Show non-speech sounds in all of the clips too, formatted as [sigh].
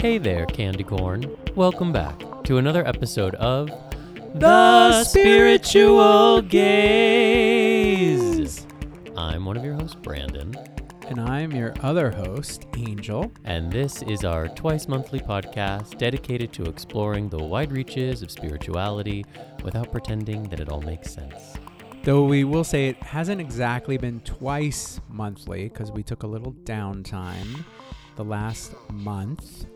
Hey there, candy corn. Welcome back to another episode of The Spiritual Gayz. I'm one of your hosts, Brandon, And I'm your other host, Angel. and this is our twice monthly podcast dedicated to exploring the wide reaches of spirituality without pretending that it all makes sense. Though we will say it hasn't exactly been twice monthly because we took a little downtime the last month.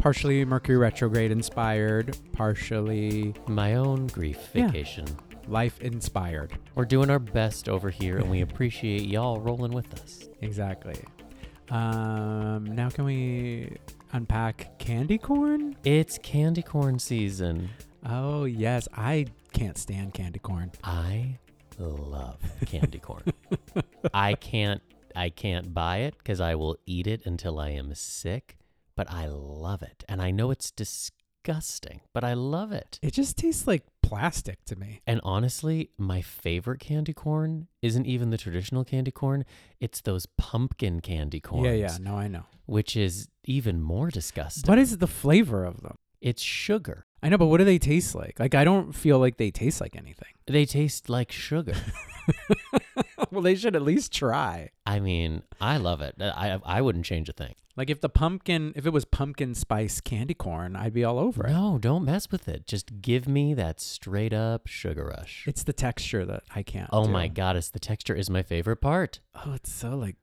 Partially Mercury retrograde inspired, partially My own grief Yeah. vacation. life inspired. We're doing our best over here, and we [laughs] appreciate y'all rolling with us. Exactly. Um, now, can we unpack candy corn? It's candy corn season. Oh, yes. I can't stand candy corn. I love candy corn. [laughs] I can't I can't buy it cuz I will eat it until I am sick, but I love it. And I know it's disgusting, but I love it. It just tastes like plastic to me. And honestly, my favorite candy corn isn't even the traditional candy corn. It's those pumpkin candy corns. Yeah, yeah. No, I know. Which is even more disgusting. What is the flavor of them? It's sugar. I know, but what do they taste like? Like, I don't feel like they taste like anything. They taste like sugar. [laughs] well, they should at least try. I mean, I love it. I I wouldn't change a thing. Like, if the pumpkin, if it was pumpkin spice candy corn, I'd be all over it. No, don't mess with it. Just give me that straight up sugar rush. It's the texture that I can't. oh do. my goddess, the texture is my favorite part. Oh, it's so like.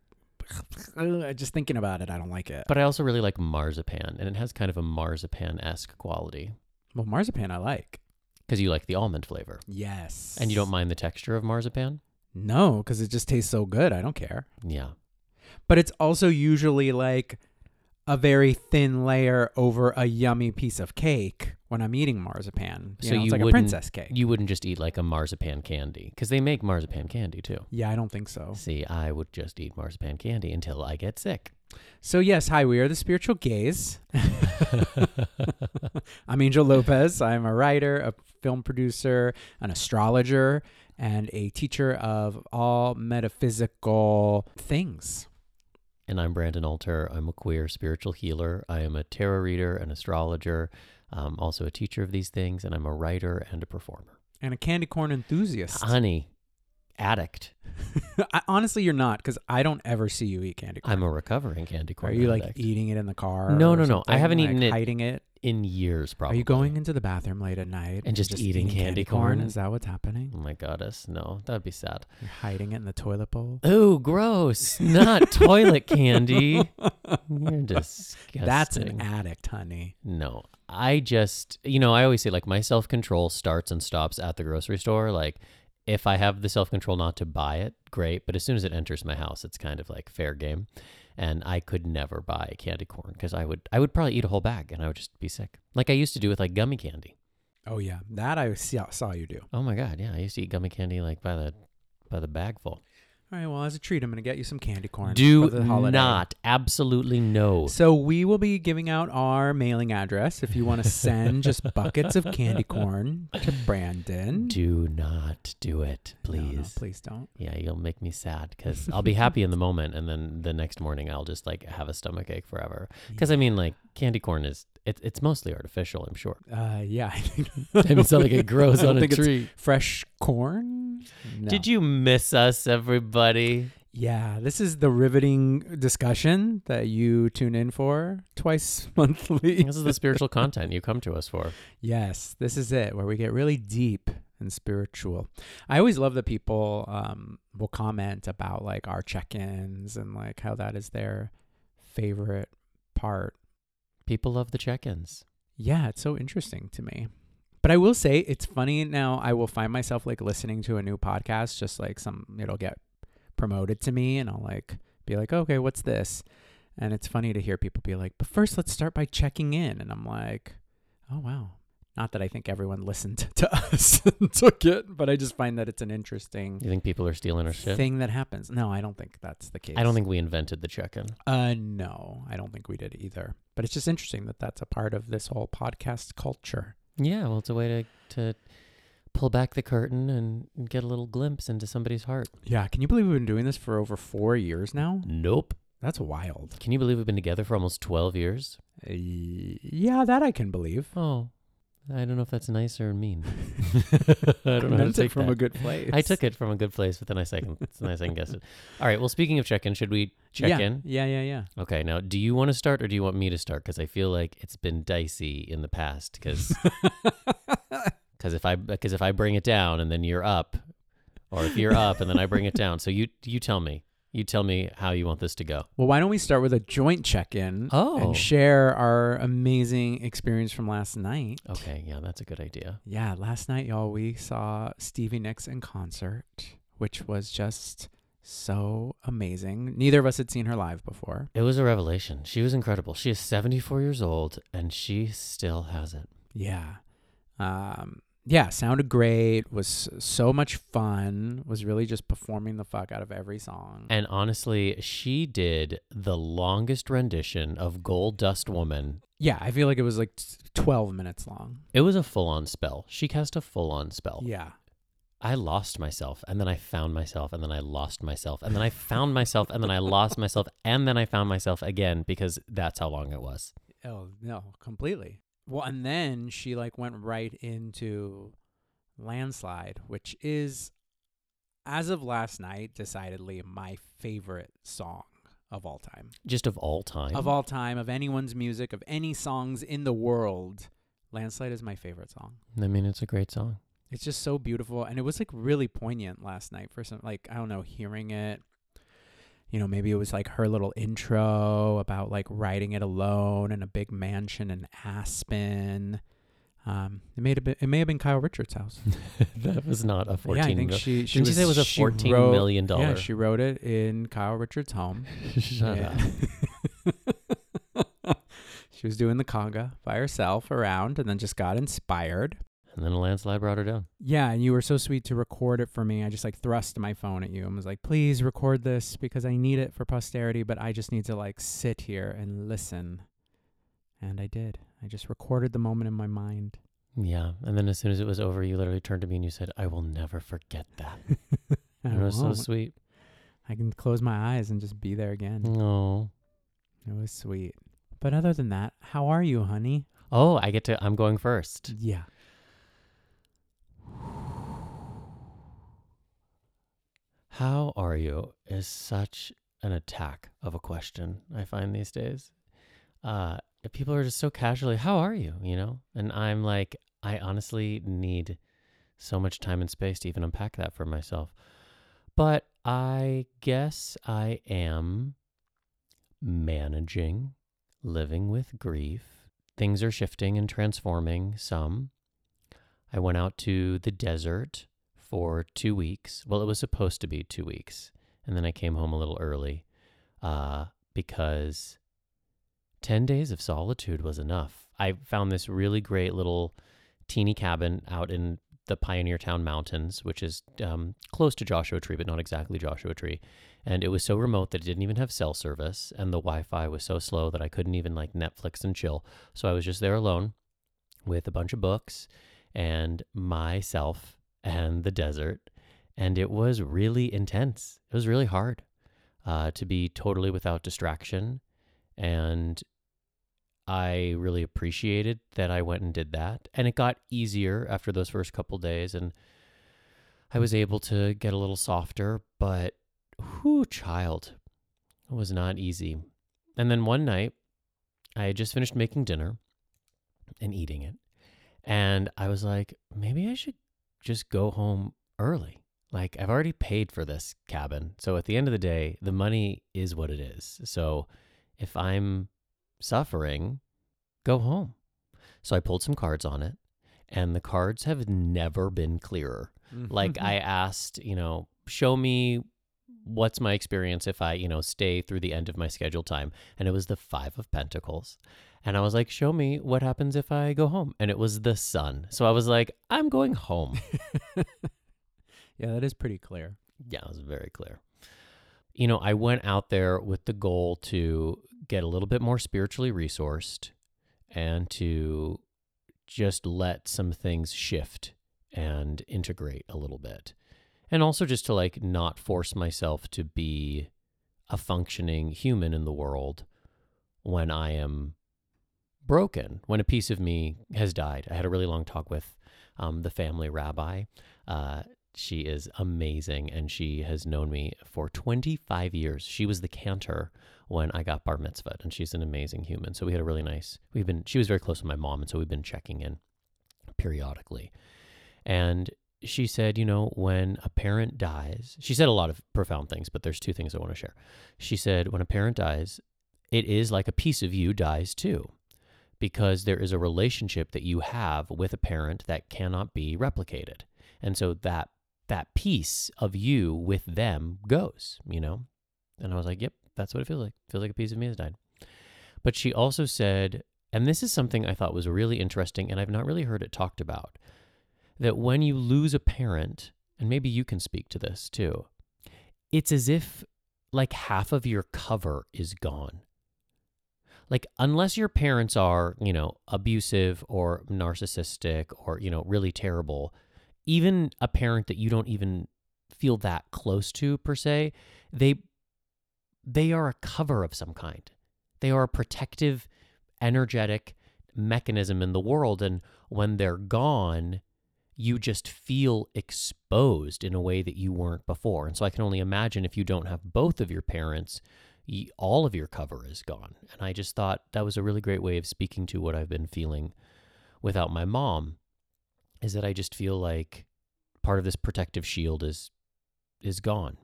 [sniffs] Just thinking about it, I don't like it. But I also really like marzipan, and it has kind of a marzipan esque quality well, marzipan, I like. because you like the almond flavor. Yes. And you don't mind the texture of marzipan? No, because it just tastes so good. I don't care. Yeah. But it's also usually like a very thin layer over a yummy piece of cake when I'm eating marzipan. You So know, you it's like a wouldn't- princess cake. You wouldn't just eat like a marzipan candy because they make marzipan candy too. yeah, I don't think so. See, I would just eat marzipan candy until I get sick. So yes, hi, we are the Spiritual Gayz. [laughs] I'm Angel Lopez. I'm a writer, a film producer, an astrologer, and a teacher of all metaphysical things. And I'm Brandon Alter. I'm a queer spiritual healer. I am a tarot reader, an astrologer, um, also a teacher of these things, and I'm a writer and a performer. And a candy corn enthusiast. Honey, addict. [laughs] I, honestly, you're not, because I don't ever see you eat candy corn. I'm a recovering candy corn Are you like addict. eating it in the car? No, no, no. I haven't Like, eaten it Hiding it. in years, probably. Are you going into the bathroom late at night And just eating candy corn? Is that what's happening? Oh my goddess, no, that'd be sad. You're hiding it in the toilet bowl. Oh, gross! Not [laughs] toilet candy. You're disgusting. [laughs] That's an addict, honey. No, I just, you know, I always say like my self control starts and stops at the grocery store. Like, if I have the self control not to buy it, great. But as soon as it enters my house, it's kind of like fair game. And I could never buy candy corn because I would, I would probably eat a whole bag and I would just be sick, like I used to do with like gummy candy. Oh yeah, that I saw, you do. Oh my god, yeah, I used to eat gummy candy like by the, by the bag full. All right, well, as a treat, I'm gonna get you some candy corn. Do for the holiday. not, absolutely no. So we will be giving out our mailing address if you want to send just [laughs] buckets of candy corn to Brandon. Do not do it, No, no, please. please don't. Yeah, you'll make me sad because [laughs] I'll be happy in the moment, and then the next morning I'll just like have a stomach ache forever. Because I mean, like candy corn is it, it's mostly artificial, I'm sure. Uh, yeah, I think [laughs] I mean, it's not like it grows [laughs] I don't on a think it's tree. fresh corn. No. Did you miss us, everybody? Yeah, this is the riveting discussion that you tune in for twice [laughs] monthly. This is the spiritual content you come to us for. yes, this is it, where we get really deep and spiritual. I always love that people um, will comment about like our check-ins and like how that is their favorite part. People love the check-ins. Yeah, it's so interesting to me. But I will say it's funny now. I will find myself like listening to a new podcast, just like some it'll get promoted to me, and I'll like be like, okay, what's this? And it's funny to hear people be like, but first let's start by checking in, and I'm like, oh wow. Not that I think everyone listened [laughs] to us [laughs] and took it, but I just find that it's an interesting You think people are stealing our shit? thing that happens. No, I don't think that's the case. I don't think we invented the check-in. Uh, no, I don't think we did either. But it's just interesting that that's a part of this whole podcast culture. Yeah, well, it's a way to to pull back the curtain and get a little glimpse into somebody's heart. Yeah, can you believe we've been doing this for over four years now? Nope. That's wild. Can you believe we've been together for almost 12 years? Uh, yeah, that I can believe. Oh, I don't know if that's nice or mean. [laughs] I don't know how to Meant it from that. a good place. I took it from a good place, but then I second, [laughs] then I second guessed it. All right. Well, speaking of check-in, should we check yeah. in? Yeah, yeah, yeah. Okay. Now, do you want to start or do you want me to start? Because I feel like it's been dicey in the past. Because Because [laughs] if I because if I bring it down and then you're up, or if you're up and then I bring it down, so you you tell me. You tell me how you want this to go. Well, why don't we start with a joint check-in Oh. and share our amazing experience from last night? Okay. Yeah, that's a good idea. Yeah, last night, y'all, we saw Stevie Nicks in concert, which was just so amazing. Neither of us had seen her live before. It was a revelation. She was incredible. She is 74 years old and she still has it. Yeah. Um, yeah, sounded great, was so much fun, was really just performing the fuck out of every song. And honestly, she did the longest rendition of Gold Dust Woman. yeah, I feel like it was like 12 minutes long. It was a full on spell. She cast a full on spell. Yeah. I lost myself and then I found myself and then I lost myself and then I found myself and then I lost myself and then I found myself again because that's how long it was. Oh, no, completely. Well, and then she like went right into Landslide, which is as of last night decidedly my favorite song of all time. Just of all time. Of all time, of anyone's music, of any songs in the world, Landslide is my favorite song. I mean, it's a great song. It's just so beautiful and it was like really poignant last night for some like I don't know, hearing it you know, maybe it was like her little intro about like writing it alone in a big mansion in Aspen. Um, it may have been it may have been Kyle Richards' house. [laughs] that was not a fourteen. yeah, 14 I think mil- she, she Didn't you say it was a she fourteen wrote- million dollar? Yeah, she wrote it in Kyle Richards' home. [laughs] Shut up. [laughs] she was doing the conga by herself around, and then just got inspired. And then a landslide brought her down. Yeah, and you were so sweet to record it for me. I just like thrust my phone at you and was like, "Please record this because I need it for posterity, but I just need to like sit here and listen." And I did. I just recorded the moment in my mind. Yeah. And then as soon as it was over, you literally turned to me and you said, I will never forget that. [laughs] It was so sweet. I can close my eyes and just be there again. Oh. It was sweet. But other than that, how are you, honey? Oh, I get to, I'm going first. Yeah. How are you is such an attack of a question I find these days. Uh, people are just so casually, how are you? You know? And I'm like, I honestly need so much time and space to even unpack that for myself. But I guess I am managing living with grief. Things are shifting and transforming some. I went out to the desert for two weeks. Well, it was supposed to be two weeks. And then I came home a little early uh, because 10 days of solitude was enough. I found this really great little teeny cabin out in the Pioneertown Mountains, which is um, close to Joshua Tree, but not exactly Joshua Tree. And it was so remote that it didn't even have cell service, and the Wi Fi was so slow that I couldn't even like Netflix and chill. So I was just there alone with a bunch of books and myself and the desert. And it was really intense. It was really hard uh, to be totally without distraction. And I really appreciated that I went and did that. And it got easier after those first couple days. And I was able to get a little softer, but whoo, child, it was not easy. And then one night, I had just finished making dinner and eating it. And I was like, maybe I should just go home early. Like, I've already paid for this cabin. So at the end of the day, the money is what it is. So if I'm suffering, go home. So I pulled some cards on it, and the cards have never been clearer. Mm. Like, [laughs] I asked, you know, show me what's my experience if I, you know, stay through the end of my scheduled time. And it was the Five of Pentacles. And I was like, show me what happens if I go home. And it was the sun. So I was like, I'm going home. [laughs] yeah, that is pretty clear. Yeah, it was very clear. You know, I went out there with the goal to get a little bit more spiritually resourced and to just let some things shift and integrate a little bit. And also just to like not force myself to be a functioning human in the world when I am broken when a piece of me has died. I had a really long talk with um, the family rabbi. Uh, she is amazing and she has known me for 25 years. She was the cantor when I got bar mitzvah and she's an amazing human. So we had a really nice, we've been, she was very close with my mom. And so we've been checking in periodically. And she said, you know, when a parent dies, she said a lot of profound things, but there's two things I want to share. She said, when a parent dies, it is like a piece of you dies too, because there is a relationship that you have with a parent that cannot be replicated. And so that that piece of you with them goes, you know? And I was like, yep, that's what it feels like. It feels like a piece of me has died. But she also said, and this is something I thought was really interesting, and I've not really heard it talked about, that when you lose a parent, and maybe you can speak to this too, it's as if like half of your cover is gone. Like, unless your parents are, you know, abusive or narcissistic or, you know, really terrible, even a parent that you don't even feel that close to per se, they they are a cover of some kind. They are a protective, energetic mechanism in the world. And when they're gone, you just feel exposed in a way that you weren't before. And so I can only imagine if you don't have both of your parents, all of your cover is gone. And I just thought that was a really great way of speaking to what I've been feeling without my mom is that I just feel like part of this protective shield is is gone.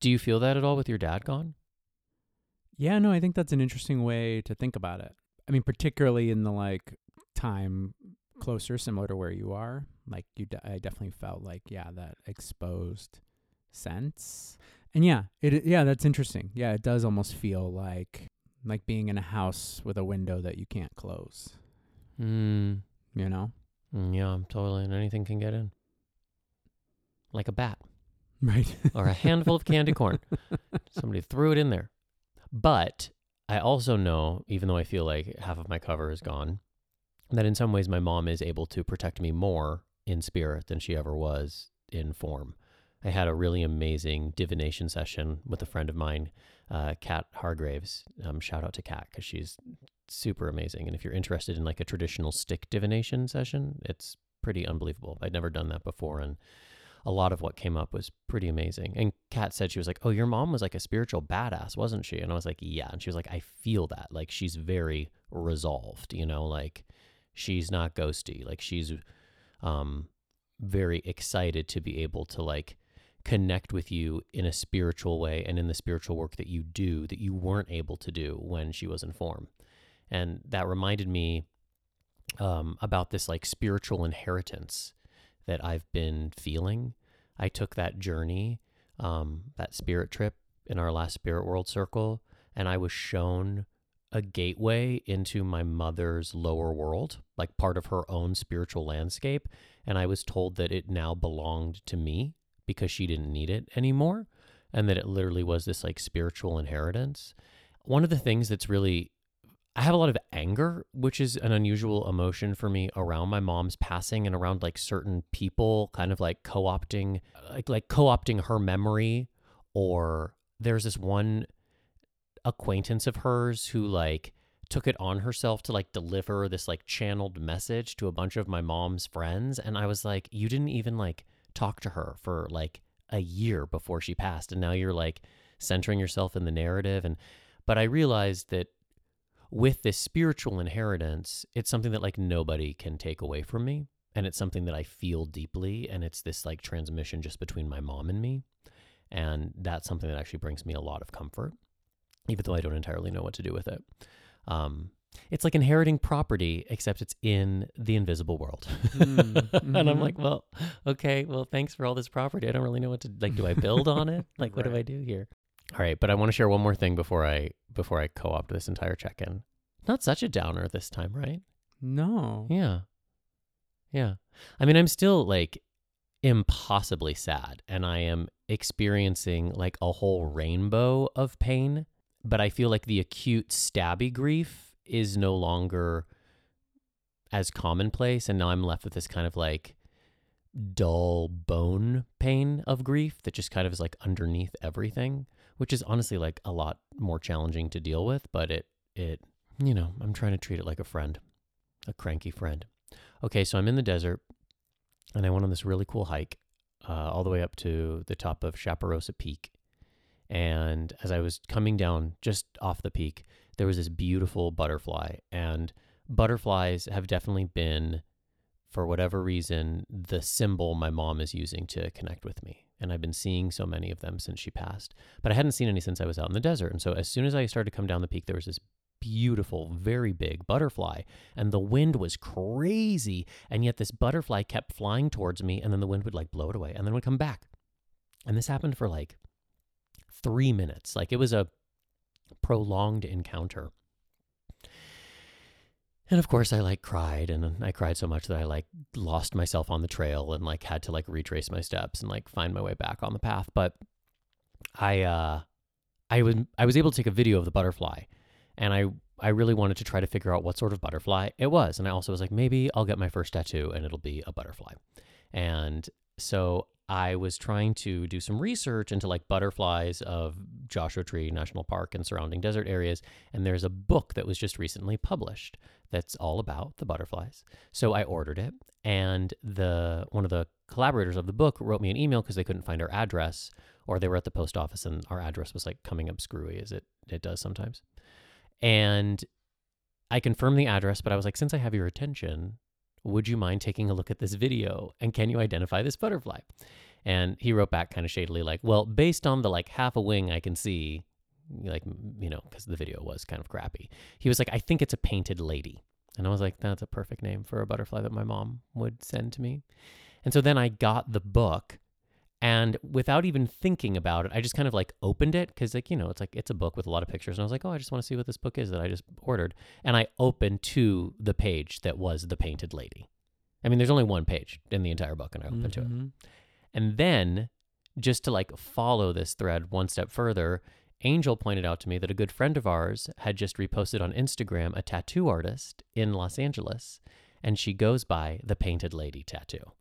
Do you feel that at all with your dad gone? Yeah, no, I think that's an interesting way to think about it. I mean, particularly in the like time closer, similar to where you are. Like you, de- I definitely felt like yeah, that exposed sense. And yeah, it yeah, that's interesting. Yeah, it does almost feel like like being in a house with a window that you can't close. Mm. You know? Mm, yeah, totally. And anything can get in. Like a bat. [laughs] Right. or a handful of candy corn. [laughs] Somebody threw it in there. But I also know, even though I feel like half of my cover is gone, that in some ways my mom is able to protect me more in spirit than she ever was in form. I had a really amazing divination session with a friend of mine, uh, Kat Hargraves. Um, shout out to Kat because she's super amazing. And if you're interested in like a traditional stick divination session, it's pretty unbelievable. I'd never done that before, and a lot of what came up was pretty amazing. And Kat said she was like, "Oh, your mom was like a spiritual badass, wasn't she?" And I was like, "Yeah." And she was like, "I feel that. Like she's very resolved, you know, like she's not ghosty. Like she's um very excited to be able to like connect with you in a spiritual way and in the spiritual work that you do that you weren't able to do when she was in form." And that reminded me um, about this like spiritual inheritance that I've been feeling. I took that journey, um, that spirit trip in our last Spirit World Circle, and I was shown a gateway into my mother's lower world, like part of her own spiritual landscape. And I was told that it now belonged to me because she didn't need it anymore. And that it literally was this like spiritual inheritance. One of the things that's really I have a lot of anger, which is an unusual emotion for me around my mom's passing and around like certain people kind of like co-opting like like co-opting her memory or there's this one acquaintance of hers who like took it on herself to like deliver this like channeled message to a bunch of my mom's friends and I was like you didn't even like talk to her for like a year before she passed and now you're like centering yourself in the narrative and but I realized that with this spiritual inheritance, it's something that like nobody can take away from me. And it's something that I feel deeply. And it's this like transmission just between my mom and me. And that's something that actually brings me a lot of comfort, even though I don't entirely know what to do with it. Um, it's like inheriting property, except it's in the invisible world. Mm, mm-hmm. [laughs] and I'm like, well, okay, well, thanks for all this property. I don't really know what to like. Do I build on it? Like, what right. do I do here? All right, but I want to share one more thing before I before I co-opt this entire check-in. Not such a downer this time, right? No. Yeah. Yeah. I mean, I'm still like impossibly sad and I am experiencing like a whole rainbow of pain, but I feel like the acute stabby grief is no longer as commonplace and now I'm left with this kind of like dull bone pain of grief that just kind of is like underneath everything which is honestly like a lot more challenging to deal with, but it it you know, I'm trying to treat it like a friend, a cranky friend. Okay, so I'm in the desert and I went on this really cool hike uh, all the way up to the top of Chaparrosa Peak. And as I was coming down just off the peak, there was this beautiful butterfly. And butterflies have definitely been, for whatever reason, the symbol my mom is using to connect with me. And I've been seeing so many of them since she passed. But I hadn't seen any since I was out in the desert. And so as soon as I started to come down the peak, there was this beautiful, very big butterfly. And the wind was crazy. And yet this butterfly kept flying towards me. And then the wind would like blow it away and then would come back. And this happened for like three minutes. Like it was a prolonged encounter. And of course, I like cried, and I cried so much that I like lost myself on the trail and like had to like retrace my steps and like find my way back on the path. But I, uh, I was I was able to take a video of the butterfly, and I I really wanted to try to figure out what sort of butterfly it was, and I also was like maybe I'll get my first tattoo and it'll be a butterfly, and so I was trying to do some research into like butterflies of Joshua Tree National Park and surrounding desert areas. And there's a book that was just recently published that's all about the butterflies. So I ordered it, and the one of the collaborators of the book wrote me an email because they couldn't find our address, or they were at the post office and our address was like coming up screwy as it it does sometimes. And I confirmed the address, but I was like, since I have your attention, would you mind taking a look at this video and can you identify this butterfly? And he wrote back kind of shadily, like, well, based on the like half a wing I can see, like, you know, because the video was kind of crappy, he was like, I think it's a painted lady. And I was like, that's a perfect name for a butterfly that my mom would send to me. And so then I got the book and without even thinking about it, I just kind of like opened it because, like, you know, it's like it's a book with a lot of pictures. And I was like, oh, I just want to see what this book is that I just ordered. And I opened to the page that was the painted lady. I mean, there's only one page in the entire book, and I opened to it. Mhm. And then, just to like follow this thread one step further, Angel pointed out to me that a good friend of ours had just reposted on Instagram a tattoo artist in Los Angeles, and she goes by the Painted Lady Tattoo.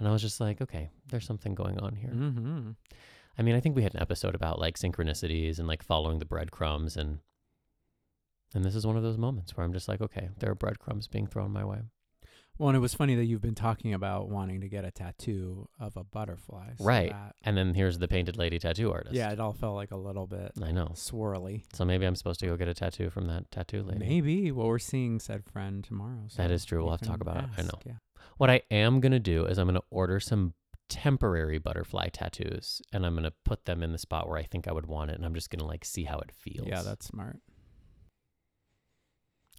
And I was just like, okay, there's something going on here. Mhm. I mean, I think we had an episode about like synchronicities and like following the breadcrumbs and and this is one of those moments where I'm just like, okay, there are breadcrumbs being thrown my way. Well, and it was funny that you've been talking about wanting to get a tattoo of a butterfly. so Right. that- And then here's the painted lady tattoo artist. yeah, it all felt like a little bit I know. swirly. So maybe I'm supposed to go get a tattoo from that tattoo lady. Maybe. Well, we're seeing said friend tomorrow. That so is true. We'll have to talk about it. I know. Yeah. What I am going to do is I'm going to order some temporary butterfly tattoos and I'm going to put them in the spot where I think I would want it and I'm just going to like see how it feels. Yeah, that's smart.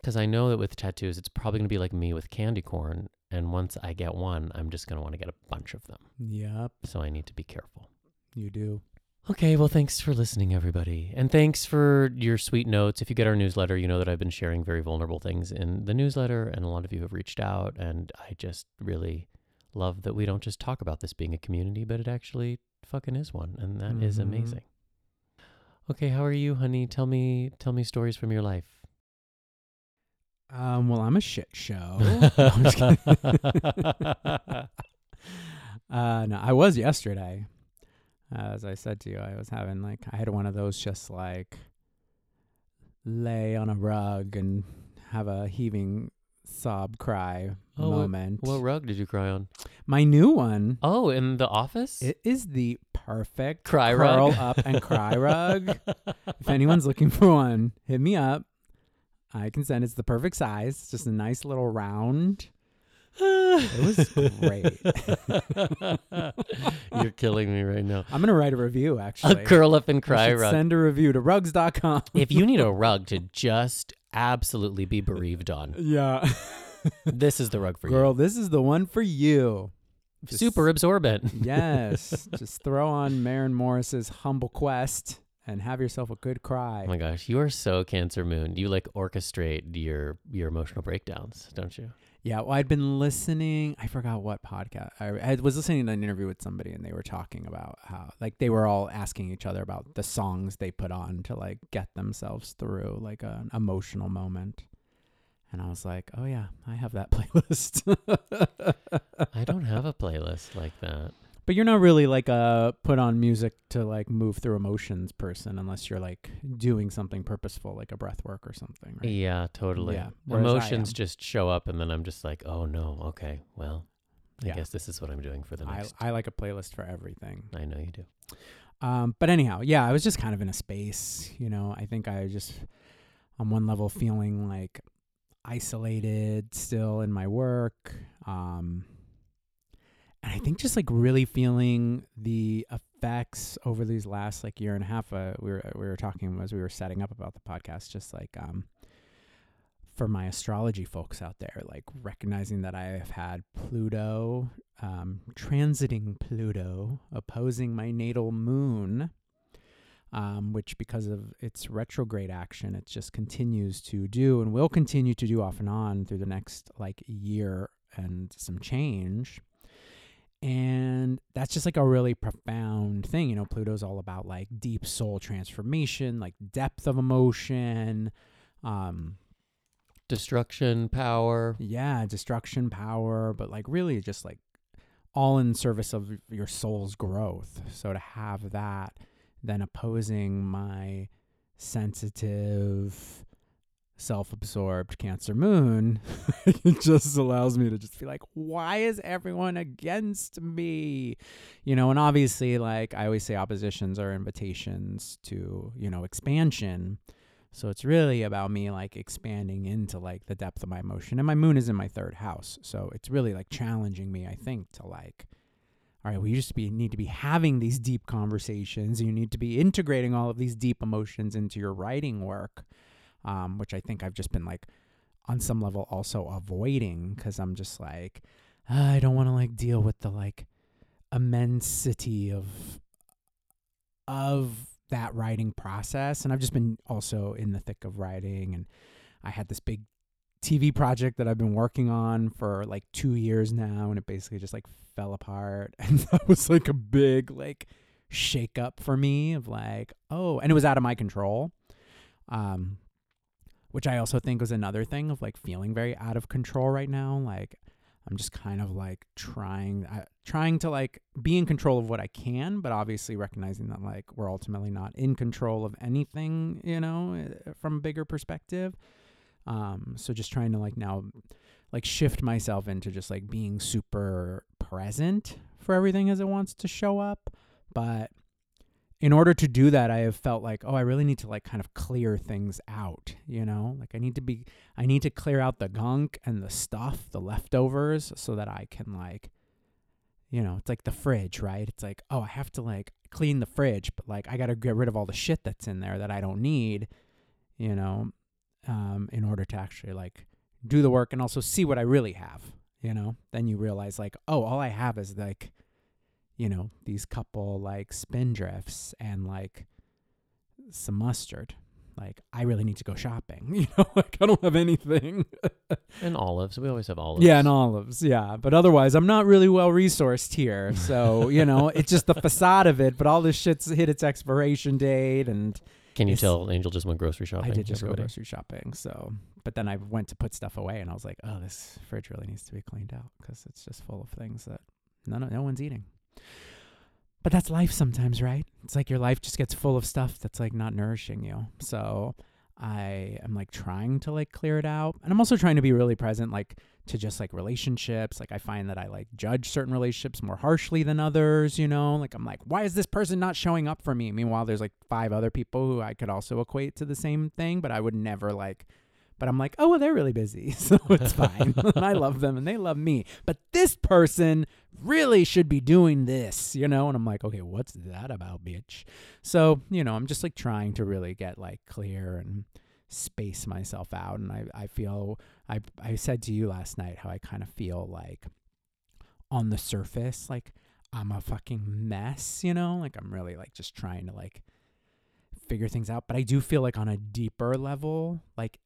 Cuz I know that with tattoos it's probably going to be like me with candy corn and once I get one, I'm just going to want to get a bunch of them. Yep, So I need to be careful. you do. Okay, well, thanks for listening, everybody. And thanks for your sweet notes. If you get our newsletter, you know that I've been sharing very vulnerable things in the newsletter, and a lot of you have reached out. And I just really love that we don't just talk about this being a community, but it actually fucking is one. And that is Mhm. amazing. Okay, how are you, honey? Tell me, tell me stories from your life. Um, well, I'm a shit show. [laughs] [laughs] No, I'm just kidding. [laughs] uh, no, I was yesterday. Uh, as I said to you, I was having like I had one of those just like lay on a rug and have a heaving sob cry Oh, what- moment. what rug did you cry on? My new one. Oh, in the office? It is the perfect Cry curl rug. up and cry rug. If [laughs] anyone's looking for one, hit me up. I can send. It's the perfect size. It's just a nice little round. It was great. [laughs] You're killing me right now. I'm gonna write a review actually. A curl up and cry rug. Send a review to rugs.com. if you need a [laughs] rug to just absolutely be bereaved on, yeah, this is the rug for you. girl, this is the one for you. just- Super absorbent. Yes, [laughs] just throw on Maren Morris's humble quest and have yourself a good cry. Oh my gosh, you are so Cancer Moon. You like orchestrate your your emotional breakdowns, don't you? Yeah, well, I'd been listening. I forgot what podcast. I, I was listening to an interview with somebody, and they were talking about how, like, they were all asking each other about the songs they put on to like get themselves through like an emotional moment. And I was like, oh yeah, I have that [laughs] playlist. I don't have a playlist like that. But you're not really like a put on music to like move through emotions person unless you're like doing something purposeful like a breath work or something, right? Yeah, totally. Yeah, whereas I Emotions am. just show up, and then I'm just like, oh no, okay, well, I Yeah. guess this is what I'm doing for the I, next. I like a playlist for everything. I know you do. Um, but anyhow, yeah, I was just kind of in a space, you know. I think I just, on one level, feeling like isolated still in my work. Um, and I think just like really feeling the effects over these last like year and a half. Uh, we were we were talking as we were setting up about the podcast, just like um, for my astrology folks out there, like recognizing that I have had Pluto um, transiting Pluto, opposing my natal moon, um, which because of its retrograde action, it just continues to do and will continue to do off and on through the next like year and some change. And that's just like a really profound thing. You know, Pluto's all about like deep soul transformation, like depth of emotion. Um, Destruction, power. yeah, destruction, power, but like really just like all in service of your soul's growth. So to have that then opposing my sensitive, self absorbed Cancer moon, [laughs] it just allows me to just be like, why is everyone against me? You know, and obviously, like I always say, oppositions are invitations to, you know, expansion. So it's really about me like expanding into like the depth of my emotion. And my moon is in my third house. So it's really like challenging me, I think, to like, all right, we to be need to be having these deep conversations. You need to be integrating all of these deep emotions into your writing work. Um, which I think I've just been like on some level also avoiding because I'm just like, "Ah, I don't want to like deal with the like immensity of of that writing process. And I've just been also in the thick of writing and I had this big TV project that I've been working on for like 2 years now and it basically just like fell apart. [laughs] And that was like a big like shake up for me of like oh and it was out of my control. Um which I also think was another thing of like feeling very out of control right now like I'm just kind of like trying uh, trying to like be in control of what I can, but obviously recognizing that like we're ultimately not in control of anything, you know, uh, from a bigger perspective. Um so just trying to like now like shift myself into just like being super present for everything as it wants to show up, but in order to do that, I have felt like, oh, I really need to like kind of clear things out, you know? Like I need to be I need to clear out the gunk and the stuff, the leftovers so that I can like you know, it's like the fridge, right? It's like, oh, I have to like clean the fridge, but like I got to get rid of all the shit that's in there that I don't need, you know, um in order to actually like do the work and also see what I really have, you know? Then you realize like, oh, all I have is like you know, these couple like spindrifts and like some mustard. Like, I really need to go shopping. [laughs] You know, like I don't have anything. [laughs] And olives. We always have olives. yeah, and olives. Yeah. But otherwise, I'm not really well resourced here. [laughs] So, you know, it's just the facade of it. But all this shit's hit its expiration date. And Can you tell Angel just went grocery shopping? I did just go everybody? grocery shopping. So, but then I went to put stuff away and I was like, oh, this fridge really needs to be cleaned out because it's just full of things that none of, no one's eating. But that's life sometimes, right? It's like your life just gets full of stuff that's like not nourishing you. So I am like trying to like clear it out. And I'm also trying to be really present, like to just like relationships. Like I find that I like judge certain relationships more harshly than others, you know? Like I'm like, why is this person not showing up for me? Meanwhile, there's like five other people who I could also equate to the same thing, but I would never like but I'm like, oh, well, they're really busy. [laughs] So it's fine. [laughs] and I love them and they love me. But this person really should be doing this, you know? And I'm like, okay, what's that about, bitch? So, you know, I'm just like trying to really get like clear and space myself out. And I, I feel, I, I said to you last night how I kind of feel like on the surface, like I'm a fucking mess, you know? Like I'm really like just trying to like figure things out. But I do feel like on a deeper level, like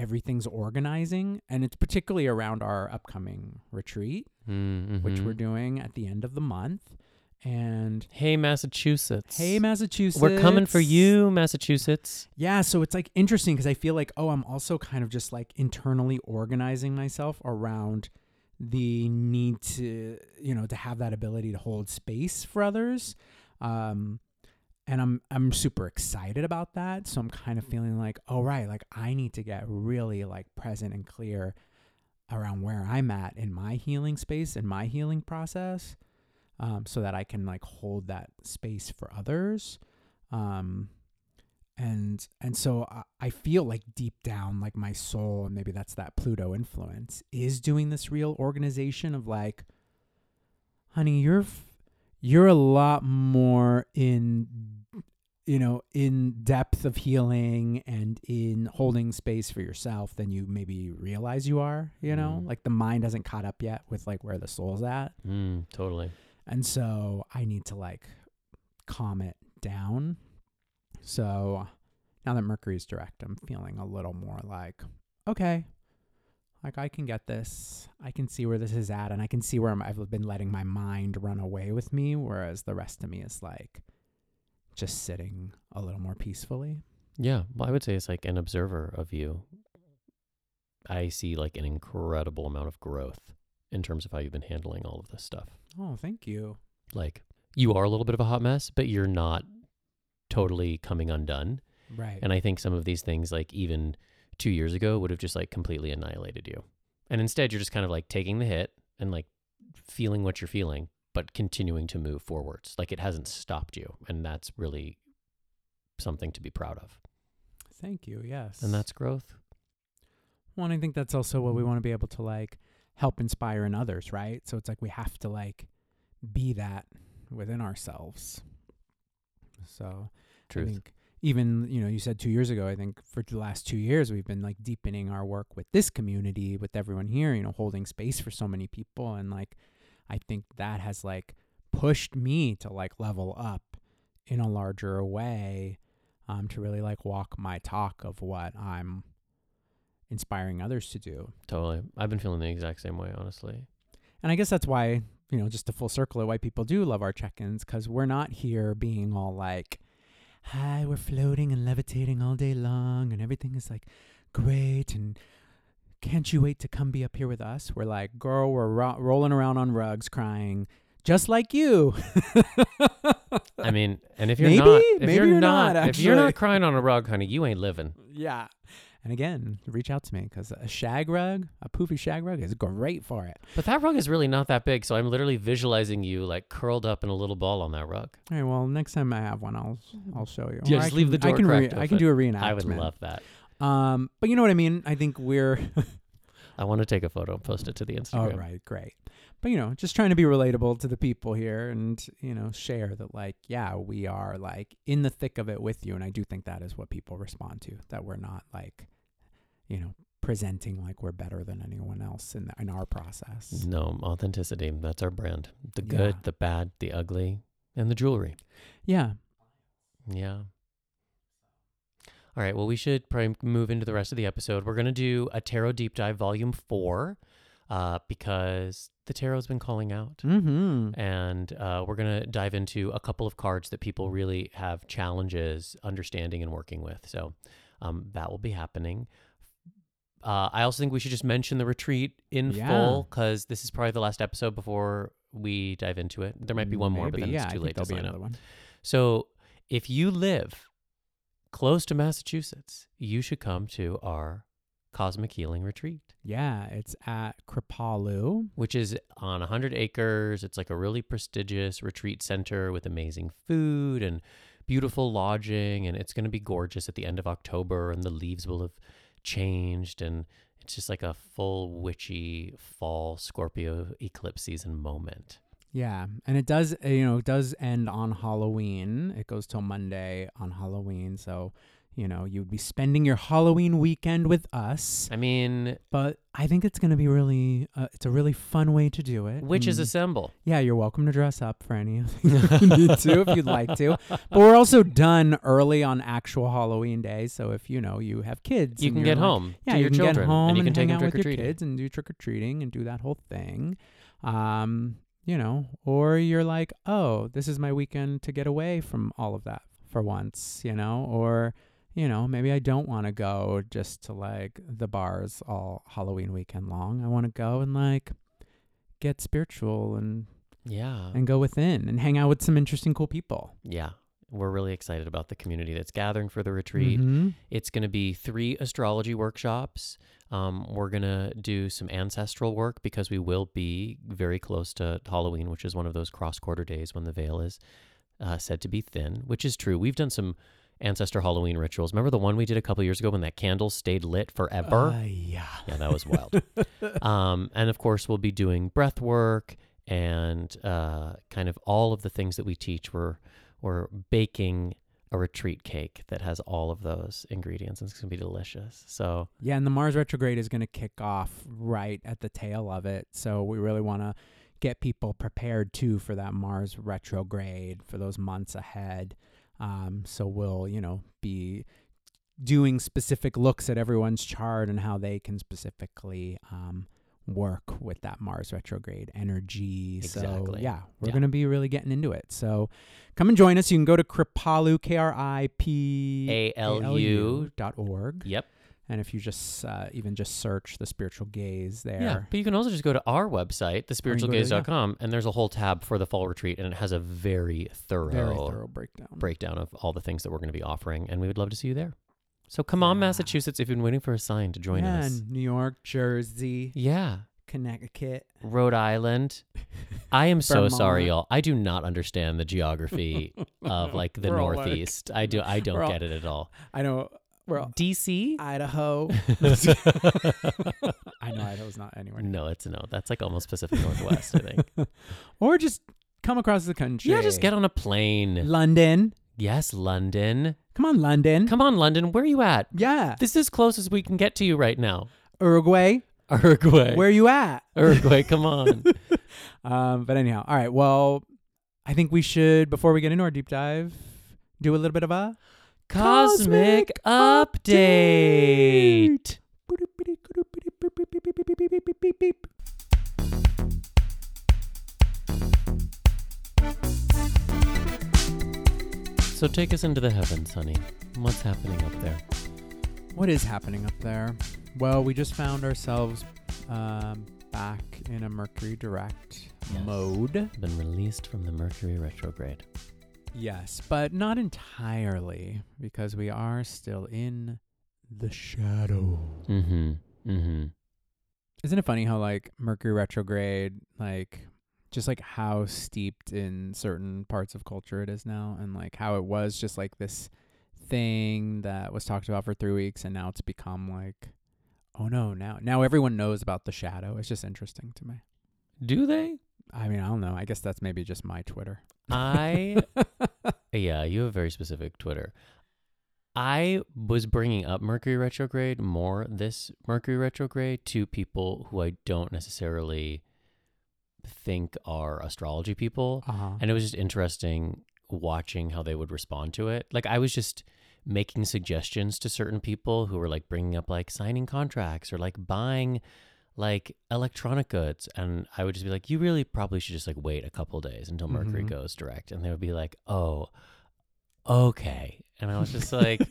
everything's organizing and it's particularly around our upcoming retreat Mm, which we're doing at the end of the month and Hey, Massachusetts. hey massachusetts We're coming for you, Massachusetts. yeah so it's like interesting because i feel like oh i'm also kind of just like internally organizing myself around the need to you know to have that ability to hold space for others um and i'm i'm super excited about that. So i'm kind of feeling like oh right like i need to get really like present and clear around where i'm at in my healing space and my healing process um so that i can like hold that space for others. Um and and so I, I feel like deep down like my soul and maybe that's that pluto influence is doing this real organization of like honey you're you're a lot more in you know in depth of healing and in holding space for yourself than you maybe realize you are you know Mm. like the mind hasn't caught up yet with like where the soul's at Mm, totally. and so I need to like calm it down. So now that Mercury's direct, I'm feeling a little more like, okay, like I can get this. I can see where this is at, and I can see where I'm, I've been letting my mind run away with me, whereas the rest of me is like just sitting a little more peacefully. Yeah. Well, I would say it's like an observer of you. I see like an incredible amount of growth in terms of how you've been handling all of this stuff. Oh, thank you. Like you are a little bit of a hot mess, but you're not totally coming undone. Right. And I think some of these things, like even two years ago, would have just like completely annihilated you. And instead, you're just kind of like taking the hit and like feeling what you're feeling, but continuing to move forwards. Like it hasn't stopped you. And that's really something to be proud of. thank you. Yes. And that's growth. Well, and I think that's also what we want to be able to like help inspire in others, right? So it's like we have to like be that within ourselves. So I Truth. think even you know you said two years ago. I think for the last two years we've been like deepening our work with this community, with everyone here. You know, holding space for so many people, and like I think that has like pushed me to like level up in a larger way, um, to really like walk my talk of what I'm inspiring others to do. Totally. I've been feeling the exact same way, honestly. And I guess that's why, you know, just a full circle of why people do love our check ins, because we're not here being all like, hi, we're floating and levitating all day long, and everything is like great, and can't you wait to come be up here with us? We're like, girl, we're ro- rolling around on rugs crying, just like you. I mean, and if you're Maybe? not, if Maybe you're, you're not, not, if you're not crying on a rug, honey, you ain't living. yeah. And again, reach out to me because a shag rug, a poofy shag rug, is great for it. But that rug is really not that big, so I'm literally visualizing you like curled up in a little ball on that rug. All right. Well, next time I have one, I'll I'll show you. Yeah, Or I leave can- the door I can, cracked I can do a reenactment. I would love that. Um, but you know what I mean. I think we're [laughs] I want to take a photo and post it to the Instagram. right, great. But you know, just trying to be relatable to the people here, and you know, share that like, yeah, we are like in the thick of it with you, and I do think that is what people respond to. That we're not like, you know, presenting like we're better than anyone else in in our process. No, authenticity. That's our brand. The Yeah. good, the bad, the ugly, and the jewelry. Yeah. Yeah. All right. Well, we should probably move into the rest of the episode. We're going to do a tarot deep dive volume four uh, because the tarot's been calling out. Mm-hmm. And uh, we're going to dive into a couple of cards that people really have challenges understanding and working with. So um, that will be happening. Uh, I also think we should just mention the retreat in Yeah. full because this is probably the last episode before we dive into it. There might be one more, but Maybe, then yeah, it's I too think late to sign up. another one. So if you live close to Massachusetts, you should come to our Cosmic Healing Retreat, Yeah, it's at Kripalu. which is on 100 acres. It's like a really prestigious retreat center with amazing food and beautiful lodging. And it's going to be gorgeous at the end of October, and the leaves will have changed. And it's just like a full witchy fall Scorpio eclipse season moment. Yeah, and it does you know it does end on Halloween. It goes till Monday on Halloween, so you know you'd be spending your Halloween weekend with us. I mean, But I think it's gonna be really uh, it's a really fun way to do it. witches and assemble. yeah, you're welcome to dress up for any of [laughs] [laughs] you need to if you'd like to. But we're also done early on actual Halloween day, so if you know you have kids, You can get like, home yeah, to you your can children, get home and you can take hang them out trick with or your kids and do trick or treating and do that whole thing. Um, you know, or you're like, oh, this is my weekend to get away from all of that for once, you know, or you know, maybe I don't want to go just to like the bars all Halloween weekend long. I want to go and like get spiritual and Yeah. and go within and hang out with some interesting cool people. Yeah. We're really excited about the community that's gathering for the retreat. Mhm. It's going to be three astrology workshops. Um, we're going to do some ancestral work because we will be very close to Halloween, which is one of those cross quarter days when the veil is uh, said to be thin, which is true. We've done some ancestor Halloween rituals. Remember the one we did a couple years ago when that candle stayed lit forever? Uh, yeah. yeah, that was wild. [laughs] um, and of course, we'll be doing breath work and uh, kind of all of the things that we teach. We're, we're baking a retreat cake that has all of those ingredients, and it's going to be delicious. So, Yeah, and the Mars retrograde is going to kick off right at the tail of it. So we really want to get people prepared too for that Mars retrograde for those months ahead. Um, so we'll, you know, be doing specific looks at everyone's chart and how they can specifically um, work with that Mars retrograde energy. So yeah, we're Yeah. going to be really getting into it. So come and join us. You can go to Kripalu, K R I P A L U. dot org. Yep. And if you just uh, even just search the Spiritual Gayz there. Yeah. But you can also just go to our website, thespiritualgayz.com, and there's a whole tab for the fall retreat, and it has a very thorough, Very thorough breakdown. breakdown of all the things that we're going to be offering, and we would love to see you there. So come on, Yeah. Massachusetts, if you've been waiting for a sign to join yeah, us. New York, Jersey, Yeah. Connecticut. Rhode Island. [laughs] I am so sorry, y'all. I do not understand the geography [laughs] of like the all like- Northeast. I do. I don't all- get it at all. I know. We're all, DC? Idaho. [laughs] [laughs] I know Idaho's not anywhere. no, it's no. That's like almost Pacific Northwest. I think. [laughs] Or just come across the country. Yeah, just get on a plane. London. Yes, London. Come on, London. Come on, London. Where are you at? Yeah. This is close as we can get to you right now. Uruguay. Uruguay. Where are you at? Uruguay, come on. Um, but anyhow, all right. Well, I think we should before we get into our deep dive, do a little bit of a Cosmic update. So take us into the heavens, honey. What's happening up there? What is happening up there? Well, we just found ourselves um, back in a Mercury direct Yes. mode. Been released from the Mercury retrograde. Yes, but not entirely because we are still in the shadow. Mm-hmm. Mm-hmm. Isn't it funny how like Mercury retrograde, like just like how steeped in certain parts of culture it is now, and like how it was just like this thing that was talked about for three weeks, and now it's become like, oh no, now now everyone knows about the shadow. It's just interesting to me. Do they? I mean, I don't know. I guess that's maybe just my Twitter. I [laughs] yeah, you have very specific Twitter. I was bringing up Mercury retrograde more this Mercury retrograde to people who I don't necessarily think are astrology people, uh-huh. and it was just interesting watching how they would respond to it. Like I was just making suggestions to certain people who were like bringing up like signing contracts or like buying like electronic goods and I would just be like you really probably should just like wait a couple days until Mercury Mhm. goes direct and they would be like oh okay and I was just like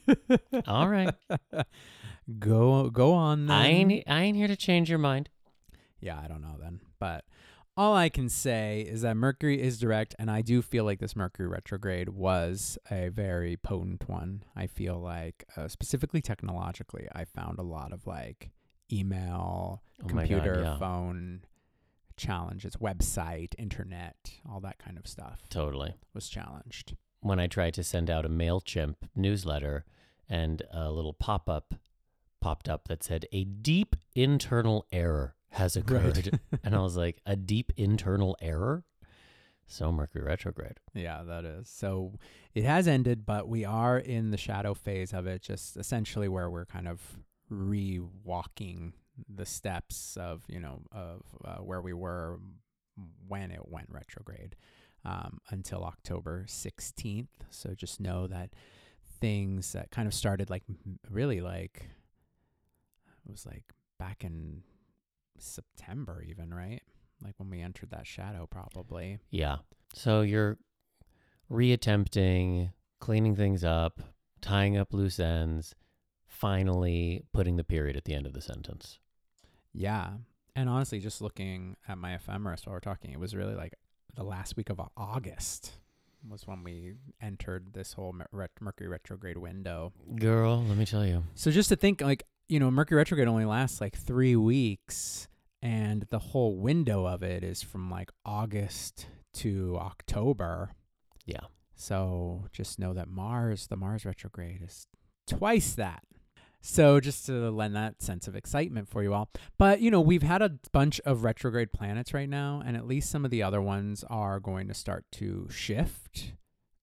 all right [laughs] go go on. Then. I ain't I ain't here to change your mind Yeah, I don't know then. But all I can say is that Mercury is direct, and I do feel like this Mercury retrograde was a very potent one. I feel like, uh, specifically technologically, I found a lot of like email, Oh my God, computer, yeah. phone challenges, website, internet, all that kind of stuff totally was challenged. when I tried to send out a MailChimp newsletter and a little pop up popped up that said, A deep internal error has [laughs] occurred. [laughs] and I was like, A deep internal error? So Mercury retrograde. Yeah, that is. So it has ended, but we are in the shadow phase of it, just essentially where we're kind of re-walking the steps of, you know, of uh, where we were when it went retrograde um, until October 16th. So just know that things that kind of started like really like, it was like back in September even, right? Like when we entered that shadow probably. Yeah. So you're reattempting, cleaning things up, tying up loose ends, finally putting the period at the end of the sentence. Yeah. And honestly, just looking at my ephemeris while we're talking, it was really like the last week of August was when we entered this whole Mercury retrograde window. Girl, let me tell you. So just to think, like you know, Mercury retrograde only lasts like three weeks, and the whole window of it is from like August to October. Yeah. So just know that Mars, the Mars retrograde, is twice that. So just to lend that sense of excitement for you all. But you know, we've had a bunch of retrograde planets right now, and at least some of the other ones are going to start to shift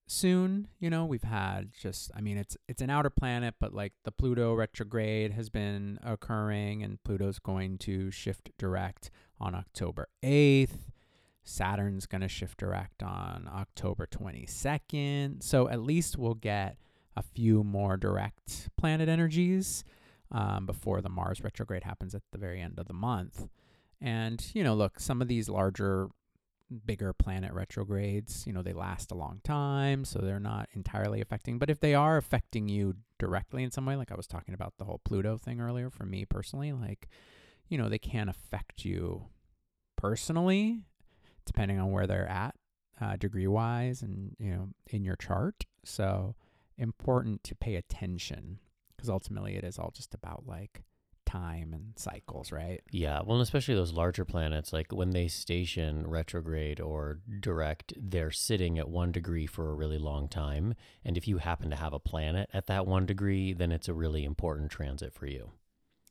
soon. You know, we've had just I mean it's it's an outer planet, but like the Pluto retrograde has been occurring and Pluto's going to shift direct on October 8th. Saturn's going to shift direct on October 22nd. So at least we'll get a few more direct planet energies um, before the Mars retrograde happens at the very end of the month. And, you know, look, some of these larger, bigger planet retrogrades, you know, they last a long time, so they're not entirely affecting. But if they are affecting you directly in some way, like I was talking about the whole Pluto thing earlier, for me personally, like, you know, they can affect you personally, depending on where they're at, uh, degree wise, and, you know, in your chart. So, important to pay attention because ultimately it is all just about like time and cycles, right? Yeah, well, and especially those larger planets, like when they station retrograde or direct, they're sitting at one degree for a really long time. And if you happen to have a planet at that one degree, then it's a really important transit for you.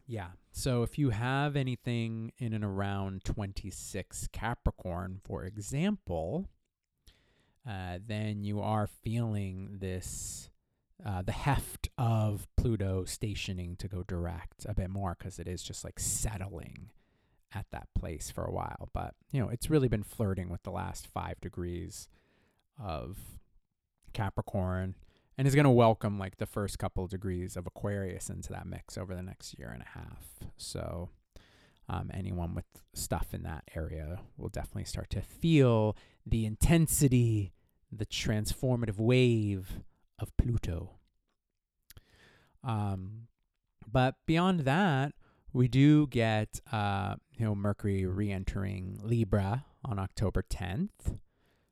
Yeah. So if you have anything in and around 26 Capricorn, for example, uh, then you are feeling this uh, the heft of Pluto stationing to go direct a bit more because it is just like settling at that place for a while. But, you know, it's really been flirting with the last five degrees of Capricorn and is going to welcome like the first couple degrees of Aquarius into that mix over the next year and a half. So, um, anyone with stuff in that area will definitely start to feel the intensity, the transformative wave of Pluto. Um, but beyond that, we do get uh, you know Mercury re-entering Libra on October 10th,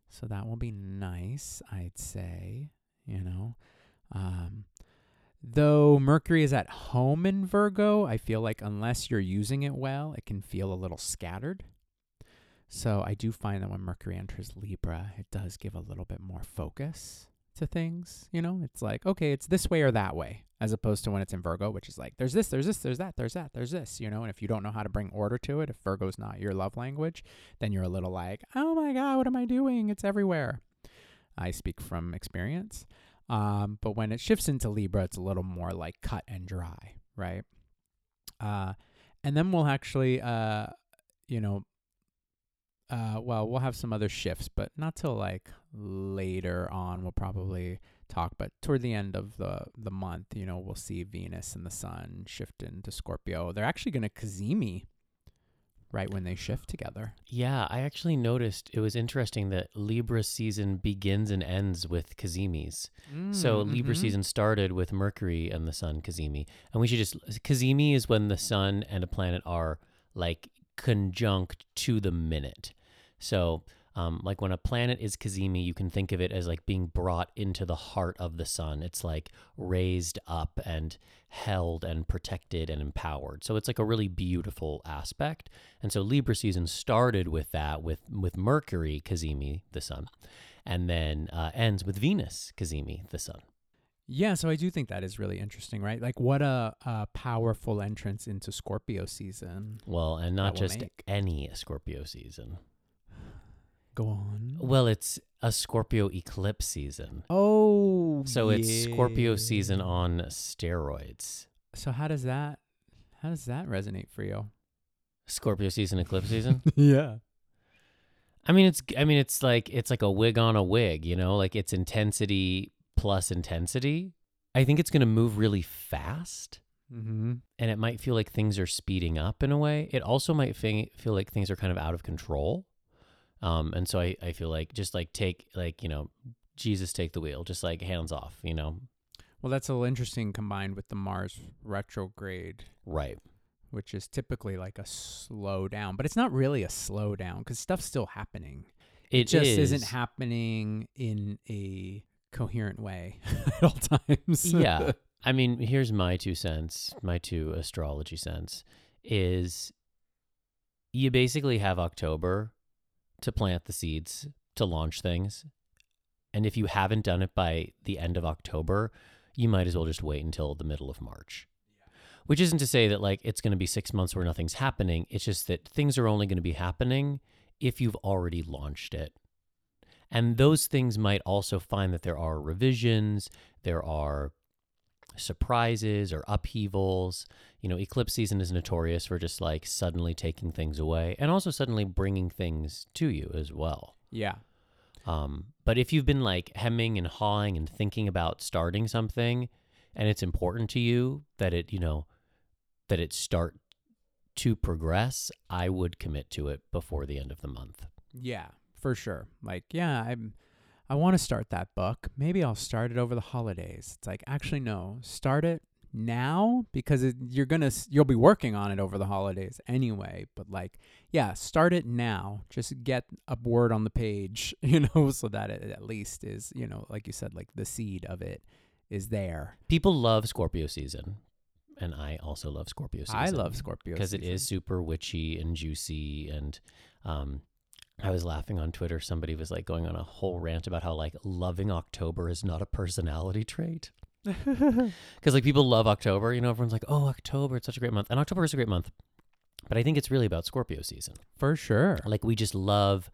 so that will be nice, I'd say. You know, um, though Mercury is at home in Virgo, I feel like unless you're using it well, it can feel a little scattered. So I do find that when Mercury enters Libra, it does give a little bit more focus to things. You know, it's like, okay, it's this way or that way, as opposed to when it's in Virgo, which is like, there's this, there's this, there's that, there's that, there's this, you know. And if you don't know how to bring order to it, if Virgo's not your love language, then you're a little like, oh my God, what am I doing? It's everywhere. I speak from experience. Um, but when it shifts into Libra, it's a little more like cut and dry, right? Uh, and then we'll actually, uh, you know, uh, well, we'll have some other shifts, but not till like later on. We'll probably talk, but toward the end of the the month, you know, we'll see Venus and the Sun shift into Scorpio. They're actually going to cazimi right when they shift together. Yeah, I actually noticed it was interesting that Libra season begins and ends with cazimi's. So Libra mhm. season started with Mercury and the Sun cazimi, and we should just cazimi is when the Sun and a planet are like conjunct to the minute. So, um, like when a planet is cazimi, you can think of it as like being brought into the heart of the Sun. It's like raised up and held and protected and empowered. So it's like a really beautiful aspect. And so Libra season started with that, with with Mercury cazimi, the Sun, and then uh, ends with Venus cazimi, the Sun. Yeah, so I do think that is really interesting, right? Like, what a, a powerful entrance into Scorpio season. Well, and not just make. any Scorpio season. Go on. Well, it's a Scorpio eclipse season. Oh, So it's Scorpio season on steroids. So how does that how does that resonate for you? Scorpio season, eclipse season. [laughs] yeah. I mean, it's I mean, it's like it's like a wig on a wig, you know, like it's intensity plus intensity. I think it's going to move really fast, Mm-hmm. and it might feel like things are speeding up in a way. It also might fe- feel like things are kind of out of control. Um, and so I, I feel like just like take like you know Jesus take the wheel, just like hands off, you know. Well, that's a little interesting combined with the Mars retrograde Right. which is typically like a slow down, but it's not really a slow down because stuff's still happening. It just is. isn't happening in a coherent way [laughs] at all times. yeah. [laughs] I mean, here's my two cents, my two astrology cents is you basically have October to plant the seeds, to launch things. And if you haven't done it by the end of October, you might as well just wait until the middle of March. Which isn't to say that like it's going to be 6 months where nothing's happening. It's just that things are only going to be happening if you've already launched it. And those things might also find that there are revisions, there are surprises or upheavals. You know, eclipse season is notorious for just like suddenly taking things away and also suddenly bringing things to you as well. yeah. Um, but if you've been like hemming and hawing and thinking about starting something and it's important to you that it, you know, that it start to progress, I would commit to it before the end of the month. Yeah, for sure. Like, yeah, I'm I want to start that book. Maybe I'll start it over the holidays. It's like, actually no, start it now because it, you're going to you'll be working on it over the holidays anyway, but like, yeah, start it now. Just get a word on the page, [laughs] you know, so that it at least is, you know, like you said like the seed of it is there. People love Scorpio season, and I also love Scorpio season. I love Scorpio because it is super witchy and juicy and um I was laughing on Twitter. Somebody was like going on a whole rant about how like loving October is not a personality trait. [laughs] Because like people love October, you know, everyone's like, "Oh, October, it's such a great month," and October is a great month. But I think it's really about Scorpio season. for sure. Like we just love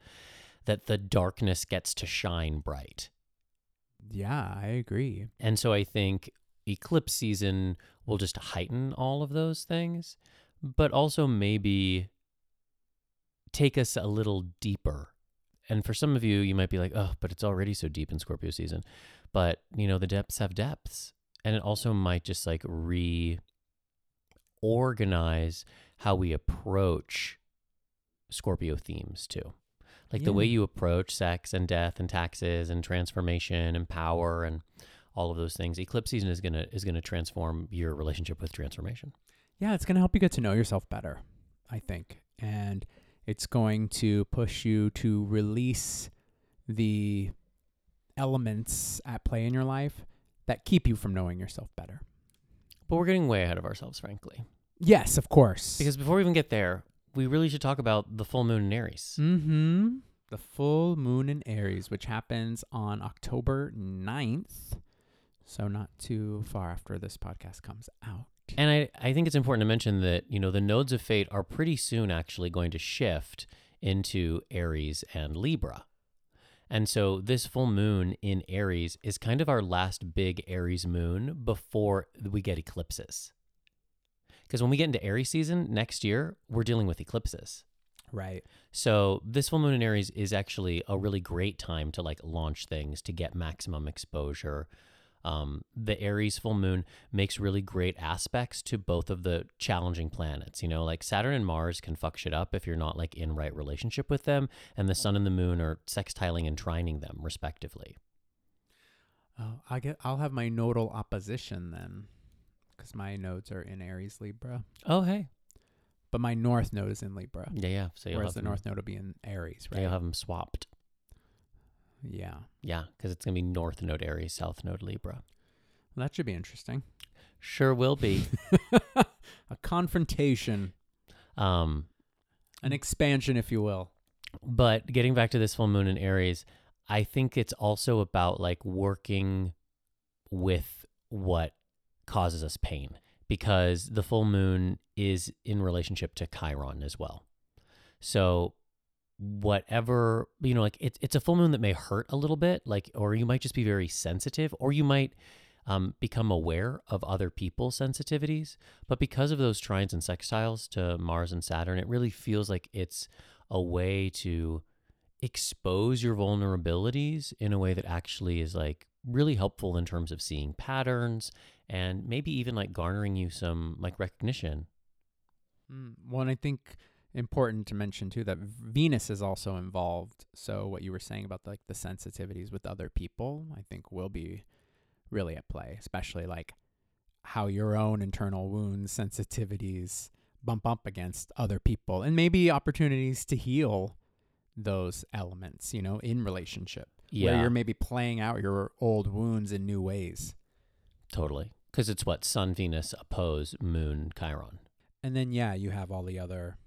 that the darkness gets to shine bright, Yeah, I agree. and so I think eclipse season will just heighten all of those things, but also maybe take us a little deeper. And for some of you, you might be like, oh, but it's already so deep in Scorpio season. But, you know, the depths have depths. And it also might just like reorganize how we approach Scorpio themes too. Like the way you approach sex and death and taxes and transformation and power and all of those things. Eclipse season is gonna is gonna transform your relationship with transformation. Yeah, it's going to help you get to know yourself better, I think. And it's going to push you to release the elements at play in your life that keep you from knowing yourself better. But we're getting way ahead of ourselves, frankly. Yes, of course. Because before we even get there, we really should talk about the full moon in Aries. mm-hmm. The full moon in Aries, which happens on October 9th. So not too far after this podcast comes out. And I, I think it's important to mention that, you know, the nodes of fate are pretty soon actually going to shift into Aries and Libra. And so this full moon in Aries is kind of our last big Aries moon before we get eclipses. Because when we get into Aries season next year, we're dealing with eclipses. Right. So this full moon in Aries is actually a really great time to like launch things to get maximum exposure. Um, the Aries full moon makes really great aspects to both of the challenging planets. You know, like Saturn and Mars can fuck shit up if you're not like in right relationship with them, and the Sun and the Moon are sextiling and trining them respectively. Oh, I get I'll have my nodal opposition then cuz my nodes are in Aries Libra. Oh hey, But my north node is in Libra. yeah, yeah. So you'll whereas the north node will be in Aries, yeah, right? you'll have them swapped. Yeah. Yeah, because it's gonna be North Node Aries, South Node Libra. Well, that should be interesting. Sure will be. [laughs] A confrontation, um, an expansion, if you will. But getting back to this full moon in Aries, I think it's also about like working with what causes us pain because the full moon is in relationship to Chiron as well. So whatever, you know, like it's it's a full moon that may hurt a little bit, like or you might just be very sensitive or you might um, become aware of other people's sensitivities. But because of those trines and sextiles to Mars and Saturn, it really feels like it's a way to expose your vulnerabilities in a way that actually is like really helpful in terms of seeing patterns and maybe even like garnering you some like recognition. Mm. Well, I think important to mention too that Venus is also involved. So what you were saying about like the sensitivities with other people, I think will be really at play, especially like how your own internal wounds, sensitivities bump up against other people and maybe opportunities to heal those elements, you know, in relationship. Where Yeah. you're maybe playing out your old wounds in new ways. Totally. Because it's what? Sun, Venus, oppose, Moon, Chiron. And then yeah, you have all the other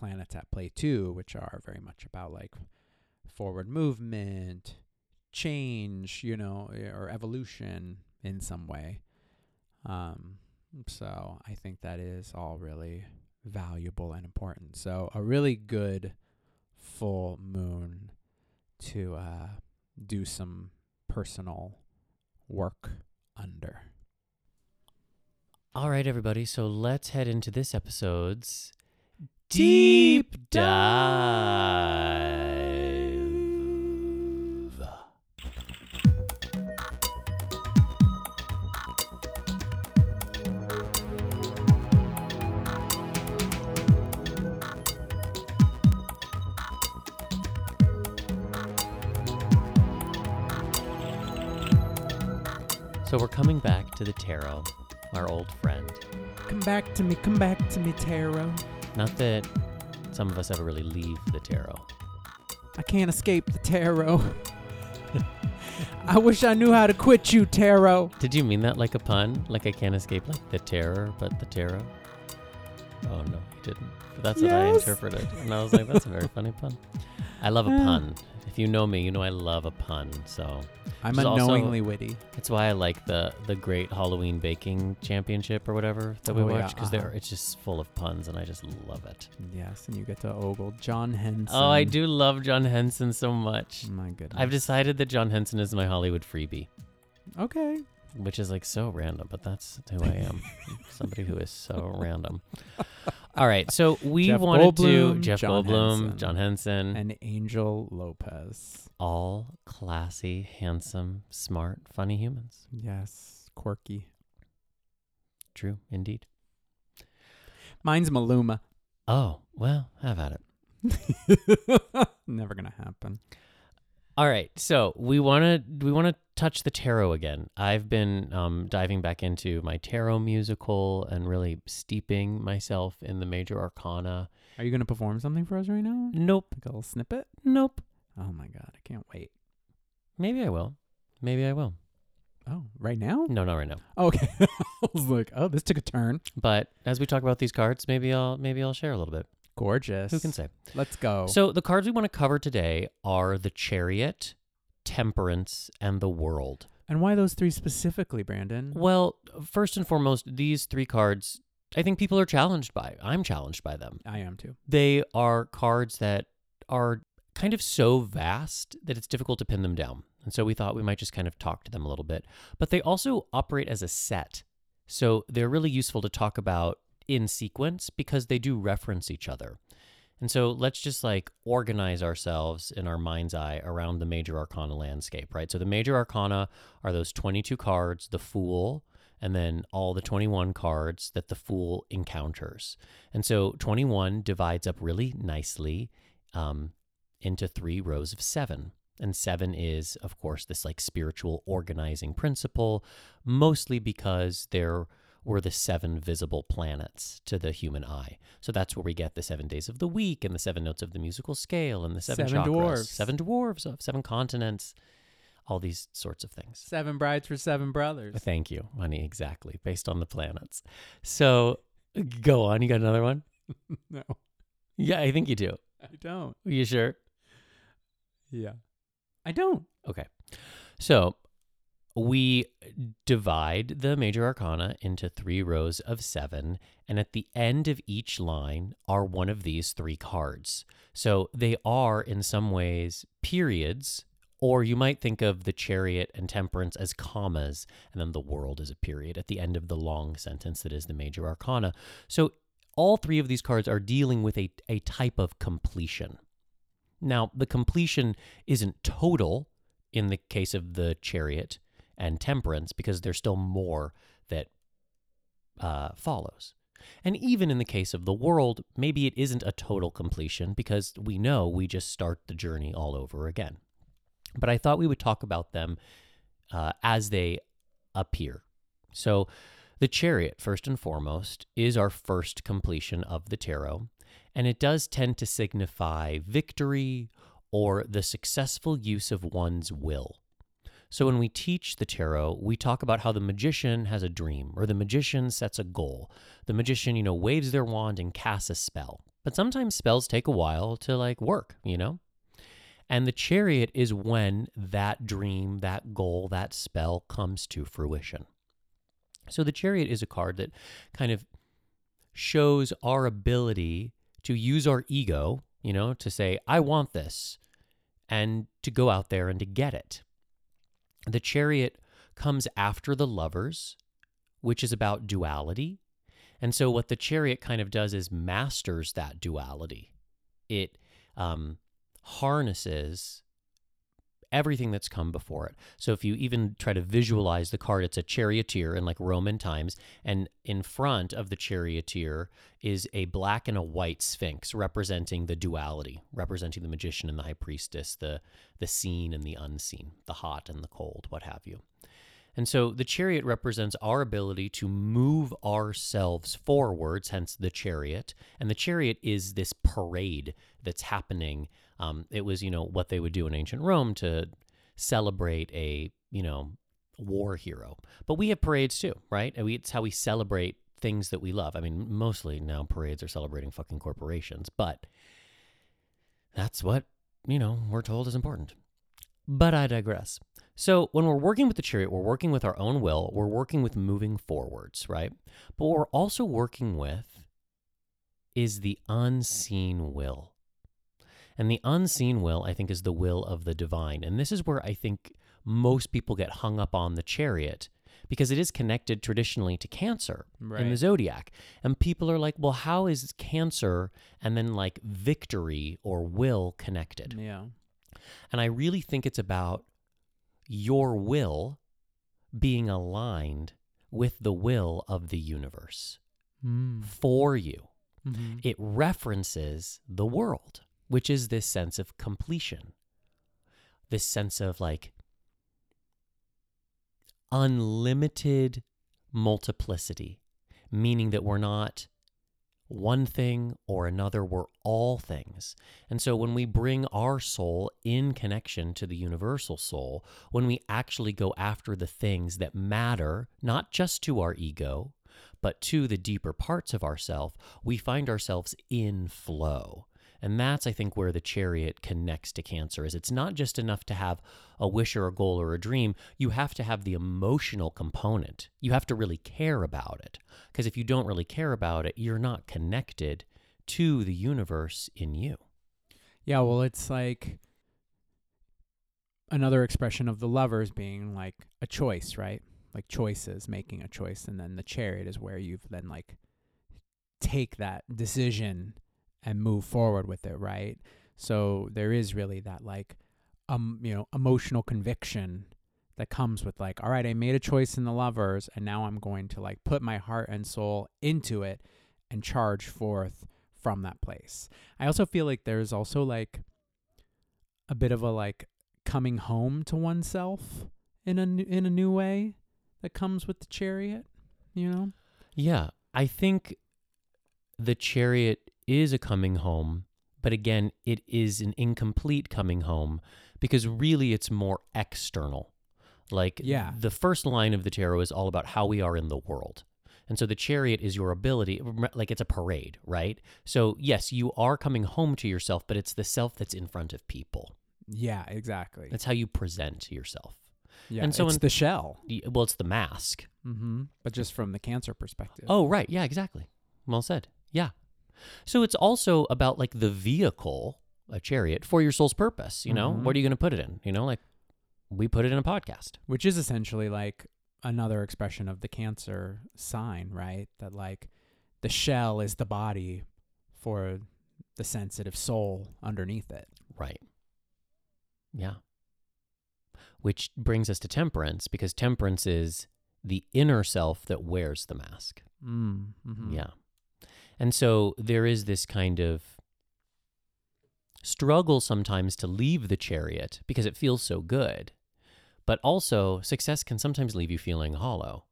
planets at play too, which are very much about like forward movement, change, you know, eh, or evolution in some way. Um so I think that is all really valuable and important. So a really good full moon to uh do some personal work under. All right, everybody. So let's head into this episode's Deep dive. So we're coming back to the tarot, our old friend. Come back to me, come back to me, tarot. Not that some of us ever really leave the tarot. I can't escape the tarot. I wish I knew how to quit you, tarot. Did you mean that like a pun? Like I can't escape like the terror, but the tarot? Oh no, you didn't. But that's what I Yes. interpreted. And I was like, that's a very funny pun. I love a Uh. pun. If you know me, you know I love a pun. So I'm Which is also- unknowingly witty. that's why I like the the Great Halloween Baking Championship or whatever that we Oh, yeah, watch because uh-huh. they're it's just full of puns and I just love it. Yes, and you get to ogle John Henson. Oh, I do love John Henson so much. My goodness. I've decided that John Henson is my Hollywood freebie. Okay. which is like so random, but that's who I am. [laughs] Somebody who is so random. [laughs] All right, so we Jeff wanted to Goldblum, Jeff John Goldblum, Henson. John Henson, And Angel Lopez. all classy, handsome, smart, funny humans. Yes. Quirky. True, indeed. Mine's Maluma. Oh well, have at it. [laughs] Never gonna happen. All right, so we want to we want to touch the tarot again. I've been um, diving back into my tarot musical and really steeping myself in the major arcana. Are you gonna perform something for us right now? Nope, Like a little snippet? nope. Oh my god, I can't wait. Maybe I will. Maybe I will. Oh, right now? No, not right now. [laughs] Okay. [laughs] I was like, oh, this took a turn. But as we talk about these cards, maybe I'll maybe I'll share a little bit. Gorgeous. Who can say? Let's go. So the cards we want to cover today are the Chariot, Temperance, and the World. and why those three specifically, Brandon? Well, first and foremost, these three cards I think people are challenged by. I'm challenged by them. I am too. They are cards that are kind of so vast that it's difficult to pin them down. And so we thought we might just kind of talk to them a little bit. But they also operate as a set. So they're really useful to talk about in sequence because they do reference each other. And so let's just like organize ourselves in our mind's eye around the major arcana landscape, right? So the major arcana are those 22 cards, the Fool, and then all the 21 cards that the Fool encounters. And so 21 divides up really nicely um, into three rows of seven. And seven is, of course, this like spiritual organizing principle, mostly because there were the seven visible planets to the human eye. So that's where we get the seven days of the week and the seven notes of the musical scale and the seven, Seven chakras, dwarves. seven dwarves of uh, seven continents, all these sorts of things. Seven brides for seven brothers. Thank you, honey. Exactly, based on the planets. So go on. You got another one? [laughs] no, Yeah, I think you do. I don't. Are you sure? Yeah. I don't. Okay. So we divide the major arcana into three rows of seven, and at the end of each line are one of these three cards. So they are, in some ways, periods, or you might think of the chariot and temperance as commas, and then the world as a period at the end of the long sentence that is the major arcana. So all three of these cards are dealing with a, a type of completion. Now, the completion isn't total in the case of the chariot and temperance because there's still more that uh, follows. And even in the case of the world, maybe it isn't a total completion because we know we just start the journey all over again. But I thought we would talk about them uh, as they appear. So The chariot, first and foremost, is our first completion of the tarot, and it does tend to signify victory or the successful use of one's will. So when we teach the tarot, we talk about how the magician has a dream or the magician sets a goal. The magician, you know, waves their wand and casts a spell. But sometimes spells take a while to like work, you know? And the chariot is when that dream, that goal, that spell comes to fruition. So the chariot is a card that kind of shows our ability to use our ego, you know, to say, I want this, and to go out there and to get it. The chariot comes after the lovers, which is about duality. And so, what the chariot kind of does is masters that duality. It um, harnesses everything that's come before it. So if you even try to visualize the card, it's a charioteer in like Roman times, and in front of the charioteer is a black and a white sphinx representing the duality, representing the magician and the high priestess, the the seen and the unseen, the hot and the cold, what have you. And so the chariot represents our ability to move ourselves forwards, hence the chariot. And the chariot is this parade that's happening um, it was, you know, what they would do in ancient Rome to celebrate a, you know, war hero. But we have parades too, right? And we, it's how we celebrate things that we love. I mean, mostly now parades are celebrating fucking corporations, but that's what, you know, we're told is important. But I digress. So, when we're working with the chariot, we're working with our own will, we're working with moving forwards, right? But what we're also working with is the unseen will. And the unseen will, I think, is the will of the divine. And this is where I think most people get hung up on the chariot because it is connected traditionally to cancer right. in the zodiac. And people are like, well, how is cancer and then like victory or will connected? Yeah. And I really think it's about your will being aligned with the will of the universe mm. for you. Mm-hmm. It references the world which is this sense of completion, this sense of like unlimited multiplicity, meaning that we're not one thing or another, we're all things. And so when we bring our soul in connection to the universal soul, when we actually go after the things that matter, not just to our ego, but to the deeper parts of ourself, we find ourselves in flow. And that's, I think, where the chariot connects to cancer is it's not just enough to have a wish or a goal or a dream. You have to have the emotional component. You have to really care about it. Because if you don't really care about it, you're not connected to the universe in you. Yeah, well, it's like another expression of the lovers being like a choice, right? Like choices, making a choice. And then the chariot is where you've then like take that decision and move forward with it, right? So there is really that like um you know emotional conviction that comes with like all right, I made a choice in the lovers and now I'm going to like put my heart and soul into it and charge forth from that place. I also feel like there's also like a bit of a like coming home to oneself in a in a new way that comes with the chariot, you know? Yeah, I think the chariot is a coming home, but again, it is an incomplete coming home because really it's more external. Like yeah. the first line of the tarot is all about how we are in the world. And so the chariot is your ability, like it's a parade, right? So, yes, you are coming home to yourself, but it's the self that's in front of people. Yeah, exactly. That's how you present yourself. Yeah, and so it's in, the shell. Well, it's the mask. Mm-hmm. But just from the cancer perspective. Oh, right. Yeah, exactly. Well said. Yeah. So it's also about like the vehicle, a chariot, for your soul's purpose. You know, mm-hmm. what are you going to put it in? You know, like we put it in a podcast, which is essentially like another expression of the cancer sign, right? That like the shell is the body for the sensitive soul underneath it. Right. Yeah. Which brings us to temperance because temperance is the inner self that wears the mask. Mm, mm-hmm. Yeah. And so there is this kind of struggle sometimes to leave the chariot because it feels so good. But also, success can sometimes leave you feeling hollow.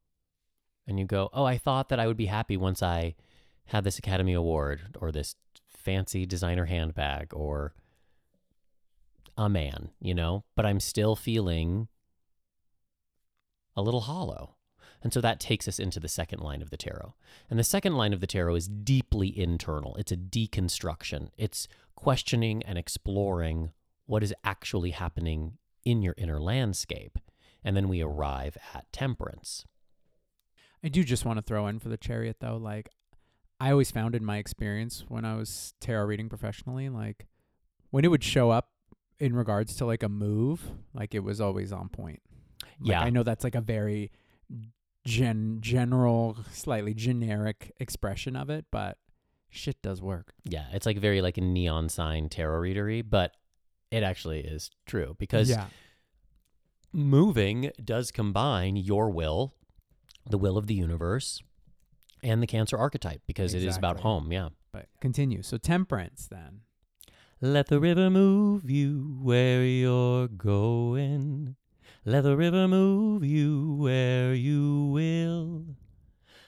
and you go, "Oh, I thought that I would be happy once I had this Academy Award or this fancy designer handbag or a man, you know, but I'm still feeling a little hollow." And so that takes us into the second line of the tarot. And the second line of the tarot is deeply internal. It's a deconstruction. It's questioning and exploring what is actually happening in your inner landscape. And then we arrive at temperance. I do just want to throw in for the chariot though, like I always found in my experience when I was tarot reading professionally, like when it would show up in regards to like a move, like it was always on point. Like, Yeah. I know that's like a very gen general, slightly generic expression of it, but shit does work. Yeah, it's like very like a neon sign tarot readery, but it actually is true because yeah, moving does combine your will, the will of the universe, and the cancer archetype because it is about home. Yeah. but continue. So temperance then. Let the river move you where you're going. Let the river move you where you will.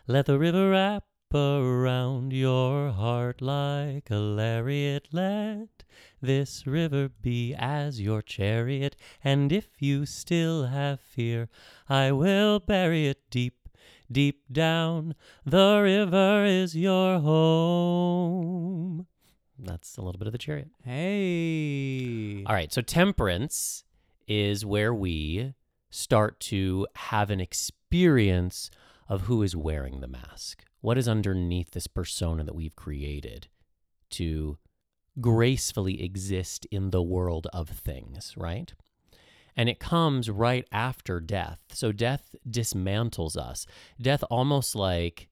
Let the river wrap around your heart like a lariat. Let this river be as your chariot. And if you still have fear, I will bury it deep, deep down. The river is your home. That's a little bit of the chariot. Hey. All right. So temperance is where we start to have an experience of who is wearing the mask. What is underneath this persona that we've created to gracefully exist in the world of things, right? And it comes right after death. So death dismantles us. Death almost like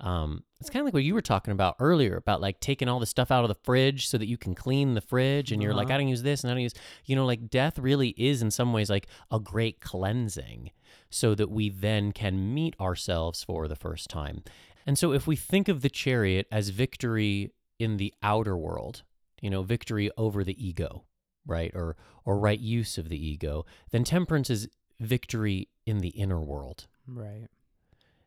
um, it's kind of like what you were talking about earlier about like taking all the stuff out of the fridge so that you can clean the fridge and you're like, Uh-huh. I don't use this and I don't use, you know, like death really is in some ways like a great cleansing so that we then can meet ourselves for the first time. And so if we think of the chariot as victory in the outer world, you know, victory over the ego, right? Or or right use of the ego, then temperance is victory in the inner world Right.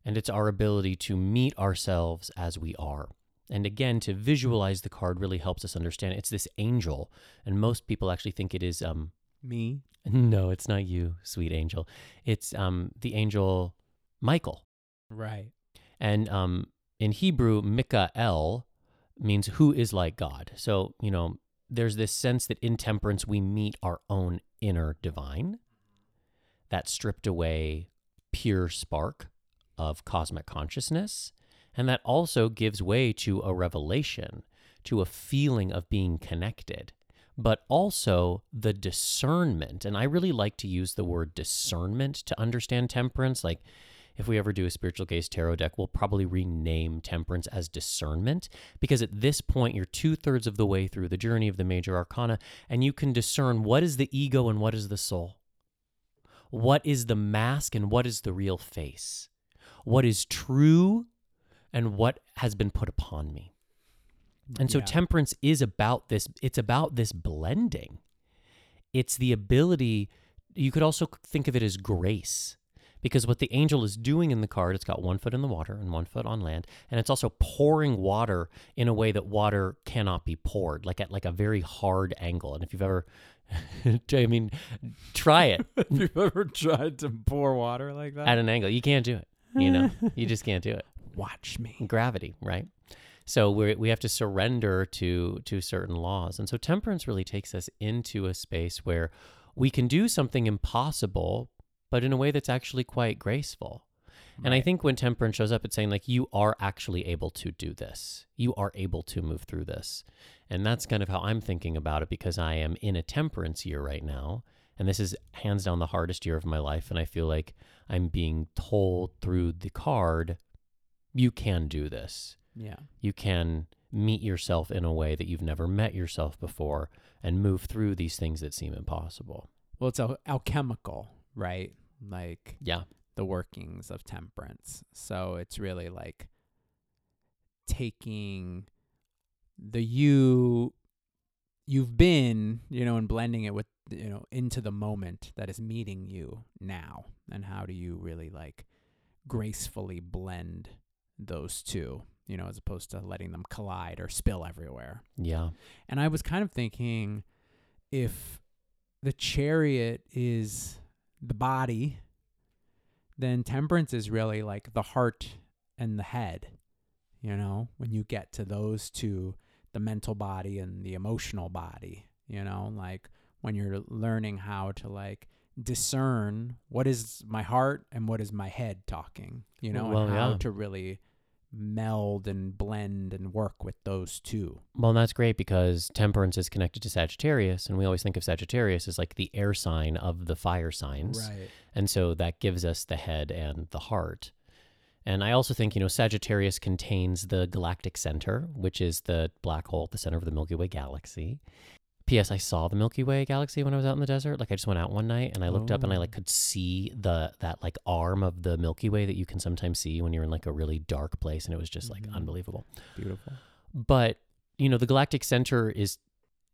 And it's our ability to meet ourselves as we are. And again, to visualize the card really helps us understand it's this angel, and most people actually think it is um Me. [laughs] no, it's not you, sweet angel. It's um the angel Michael. Right. And um in Hebrew, Mikael means who is like God. So, you know, there's this sense that in temperance we meet our own inner divine, that stripped away pure spark of cosmic consciousness. And that also gives way to a revelation, to a feeling of being connected, but also the discernment. And I really like to use the word discernment to understand temperance. Like, if we ever do a Spiritual Gayz tarot deck, we'll probably rename temperance as discernment because at this point, you're two thirds of the way through the journey of the major arcana and you can discern what is the ego and what is the soul. What is the mask and what is the real face? What is true and what has been put upon me? And so Yeah. temperance is about this it's about this blending. It's the ability you could also think of it as grace. Because what the angel is doing in the card, it's got one foot in the water and one foot on land, and it's also pouring water in a way that water cannot be poured, like at like a very hard angle. And if you've ever, [laughs] I mean, try it [laughs] Have you ever tried to pour water like that? at an angle. You can't do it. You know, [laughs] you just can't do it. Watch me. Gravity, right? So we we have to surrender to to certain laws, and so temperance really takes us into a space where we can do something impossible, but in a way that's actually quite graceful. And I think when temperance shows up, it's saying like you are actually able to do this. You are able to move through this. And that's kind of how I'm thinking about it because I am in a temperance year right now. And this is hands down the hardest year of my life. And I feel like I'm being told through the card, you can do this. Yeah. You can meet yourself in a way that you've never met yourself before and move through these things that seem impossible. Well, it's al- alchemical, right? Like Yeah. the workings of temperance. So it's really like taking the you you've been, you know, and blending it with, you know, into the moment that is meeting you now. And how do you really like gracefully blend those two, you know, as opposed to letting them collide or spill everywhere. Yeah. And I was kind of thinking if the chariot is the body, then temperance is really like the heart and the head. You know, when you get to those two, the mental body and the emotional body, you know, like when you're learning how to like discern what is my heart and what is my head talking, you know, Well, and how yeah. to really meld and blend and work with those two. Well, and that's great because temperance is connected to Sagittarius, and we always think of Sagittarius as like the air sign of the fire signs. Right. And so that gives us the head and the heart. And I also think, you know, Sagittarius contains the galactic center, which is the black hole at the center of the Milky Way galaxy. P.S. I saw the Milky Way galaxy when I was out in the desert. Like I just went out one night and I looked up and I Oh. like could see the that like arm of the Milky Way that you can sometimes see when you're in like a really dark place and it was just like Mhm. unbelievable. Beautiful. But, you know, the galactic center is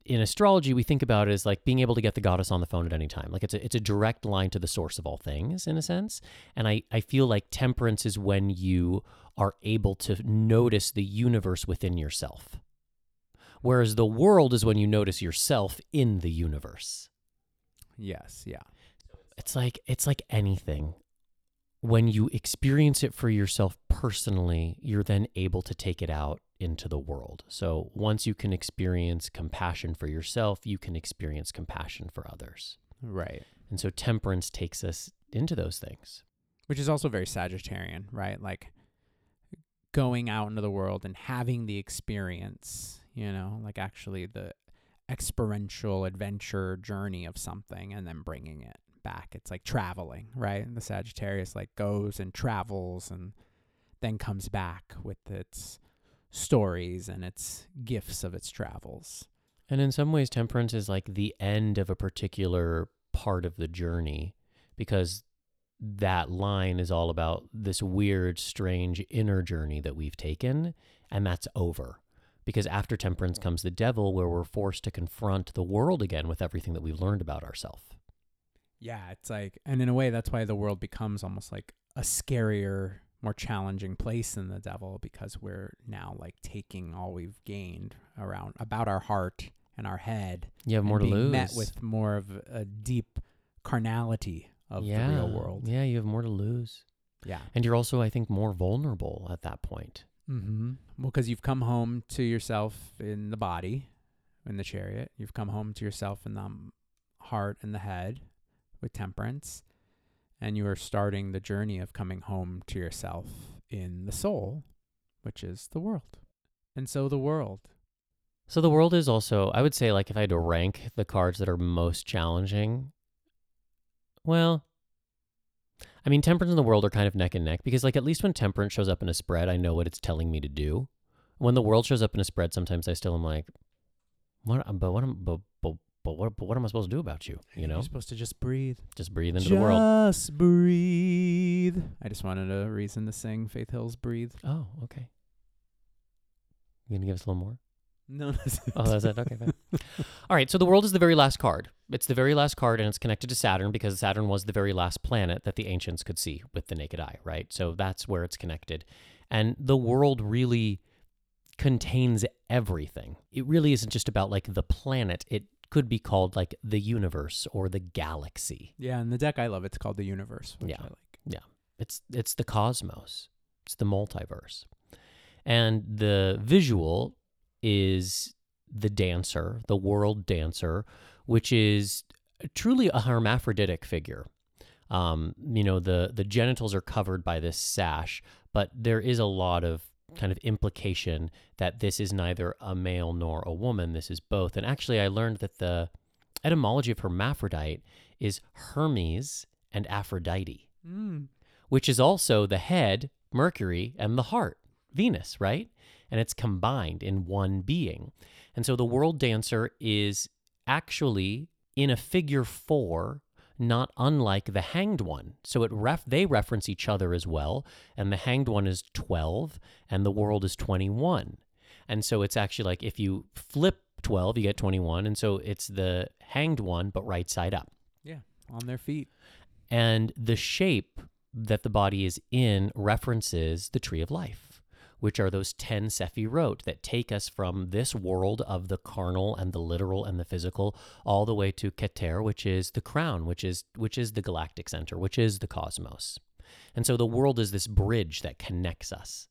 in astrology we think about it as like being able to get the goddess on the phone at any time. Like it's a it's a direct line to the source of all things in a sense. And I I feel like temperance is when you are able to notice the universe within yourself. Whereas the world is when you notice yourself in the universe. Yes. Yeah. It's like it's like anything. When you experience it for yourself personally, you're then able to take it out into the world. So once you can experience compassion for yourself, you can experience compassion for others. Right. And so temperance takes us into those things. Which is also very Sagittarian, right? Like going out into the world and having the experience, you know, like actually the experiential adventure journey of something and then bringing it back. It's like traveling, right? And the Sagittarius like goes and travels and then comes back with its stories and its gifts of its travels. And in some ways, temperance is like the end of a particular part of the journey because that line is all about this weird, strange inner journey that we've taken, and that's over. Because after temperance comes the devil, where we're forced to confront the world again with everything that we've learned about ourselves. Yeah, it's like, and in a way, that's why the world becomes almost like a scarier, more challenging place than the devil because we're now like taking all we've gained around about our heart and our head. You have more to lose. Met with more of a deep carnality of yeah. the real world. Yeah, you have more to lose. Yeah. And you're also, I think, more vulnerable at that point. Mm-hmm. Well, because you've come home to yourself in the body, in the chariot. You've come home to yourself in the um, heart and the head with temperance. And you are starting the journey of coming home to yourself in the soul, which is the world. And so the world. So the world is also, I would say, like if I had to rank the cards that are most challenging, well, I mean, temperance and the world are kind of neck and neck because, like, at least when temperance shows up in a spread, I know what it's telling me to do. When the world shows up in a spread, sometimes I still am like, what? But what but, but, what, but what am I supposed to do about you? You know, You're supposed to just breathe. just breathe into the world. Just breathe. I just wanted a reason to sing Faith Hill's Breathe. Oh, okay. You gonna give us a little more? No, [laughs] that's Oh, that's it. Okay, fine. [laughs] All right. So the world is the very last card. It's the very last card, and it's connected to Saturn because Saturn was the very last planet that the ancients could see with the naked eye, right? So that's where it's connected. And the world really contains everything. It really isn't just about like the planet. It could be called like the universe or the galaxy. Yeah, and the deck I love, it's called the Universe, which Yeah. I like. It's it's the cosmos. It's the multiverse. And the visual is the dancer, the world dancer, which is truly a hermaphroditic figure. Um, you know, the the genitals are covered by this sash, but there is a lot of kind of implication that this is neither a male nor a woman. This is both. And actually, I learned that the etymology of hermaphrodite is Hermes and Aphrodite Mm. which is also the head, Mercury, and the heart, Venus, right? And it's combined in one being. And so the world dancer is actually in a figure four, not unlike the hanged one. So it ref- they reference each other as well. And the hanged one is 12 and the world is 21. And so it's actually like if you flip 12, you get 21. And so it's the hanged one, but right side up Yeah, on their feet. and the shape that the body is in references the tree of life, which are those 10 Sephirot that take us from this world of the carnal and the literal and the physical all the way to Keter, which is the crown, which is which is the galactic center, which is the cosmos. And so the world is this bridge that connects us.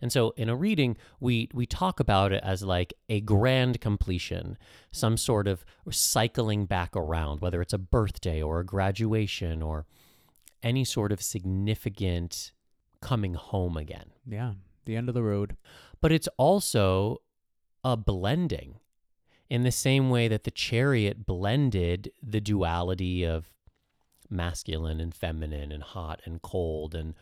And so in a reading, we we talk about it as like a grand completion, some sort of cycling back around, whether it's a birthday or a graduation or any sort of significant coming home again. Yeah. The end of the road. But it's also a blending in the same way that the chariot blended the duality of masculine and feminine and hot and cold and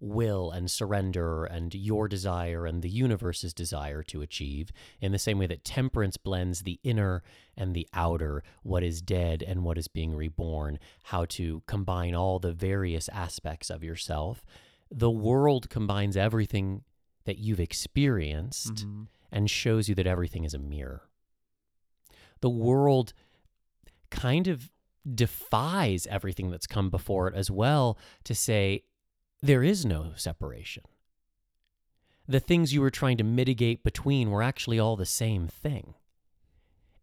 will and surrender and your desire and the universe's desire to achieve, in the same way that temperance blends the inner and the outer, what is dead and what is being reborn, how to combine all the various aspects of yourself. The world combines everything that you've experienced Mm-hmm. and shows you that everything is a mirror. The world kind of defies everything that's come before it as well to say there is no separation. The things you were trying to mitigate between were actually all the same thing.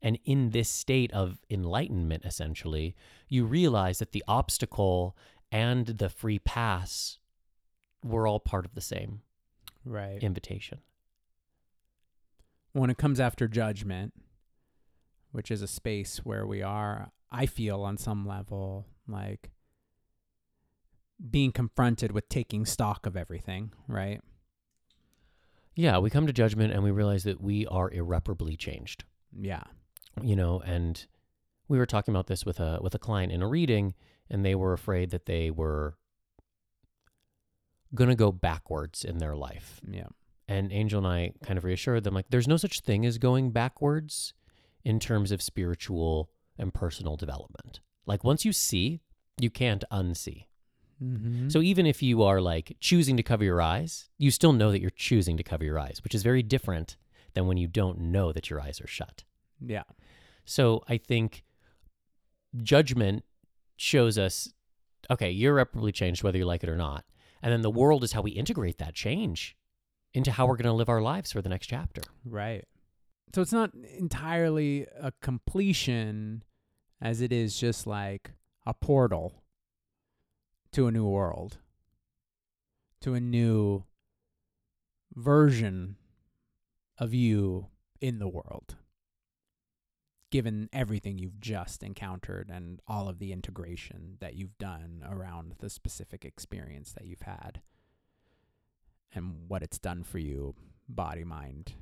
And in this state of enlightenment, essentially, you realize that the obstacle and the free pass were all part of the same Right. invitation. when it comes after judgment, which is a space where we are, I feel on some level like being confronted with taking stock of everything, right? Yeah, we come to judgment and we realize that we are irreparably changed. Yeah. You know, and we were talking about this with a with a client in a reading and they were afraid that they were going to go backwards in their life. Yeah. And Angel and I kind of reassured them like there's no such thing as going backwards in terms of spiritual and personal development. Like once you see, you can't unsee. Mm-hmm. So even if you are like choosing to cover your eyes, you still know that you're choosing to cover your eyes, which is very different than when you don't know that your eyes are shut. yeah. So I think judgment shows us okay, you're irreparably changed whether you like it or not. And then the world is how we integrate that change into how we're going to live our lives for the next chapter. Right. So it's not entirely a completion as it is just like a portal to a new world, to a new version of you in the world, given everything you've just encountered and all of the integration that you've done around the specific experience that you've had and what it's done for you, body, mind,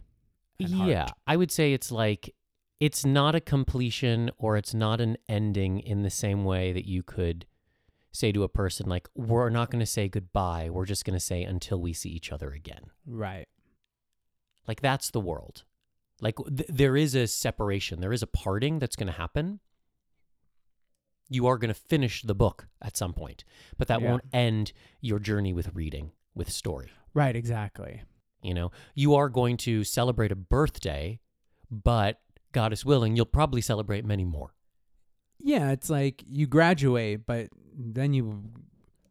and heart. Yeah, I would say it's like it's not a completion or it's not an ending in the same way that you could say to a person like we're not going to say goodbye, we're just going to say until we see each other again. Right. Like that's the world. Like th- there is a separation, there is a parting that's going to happen. You are going to finish the book at some point, but that Yeah. won't end your journey with reading, with story. Right, exactly. You know, you are going to celebrate a birthday, but God is willing, you'll probably celebrate many more. Yeah, it's like you graduate, but then you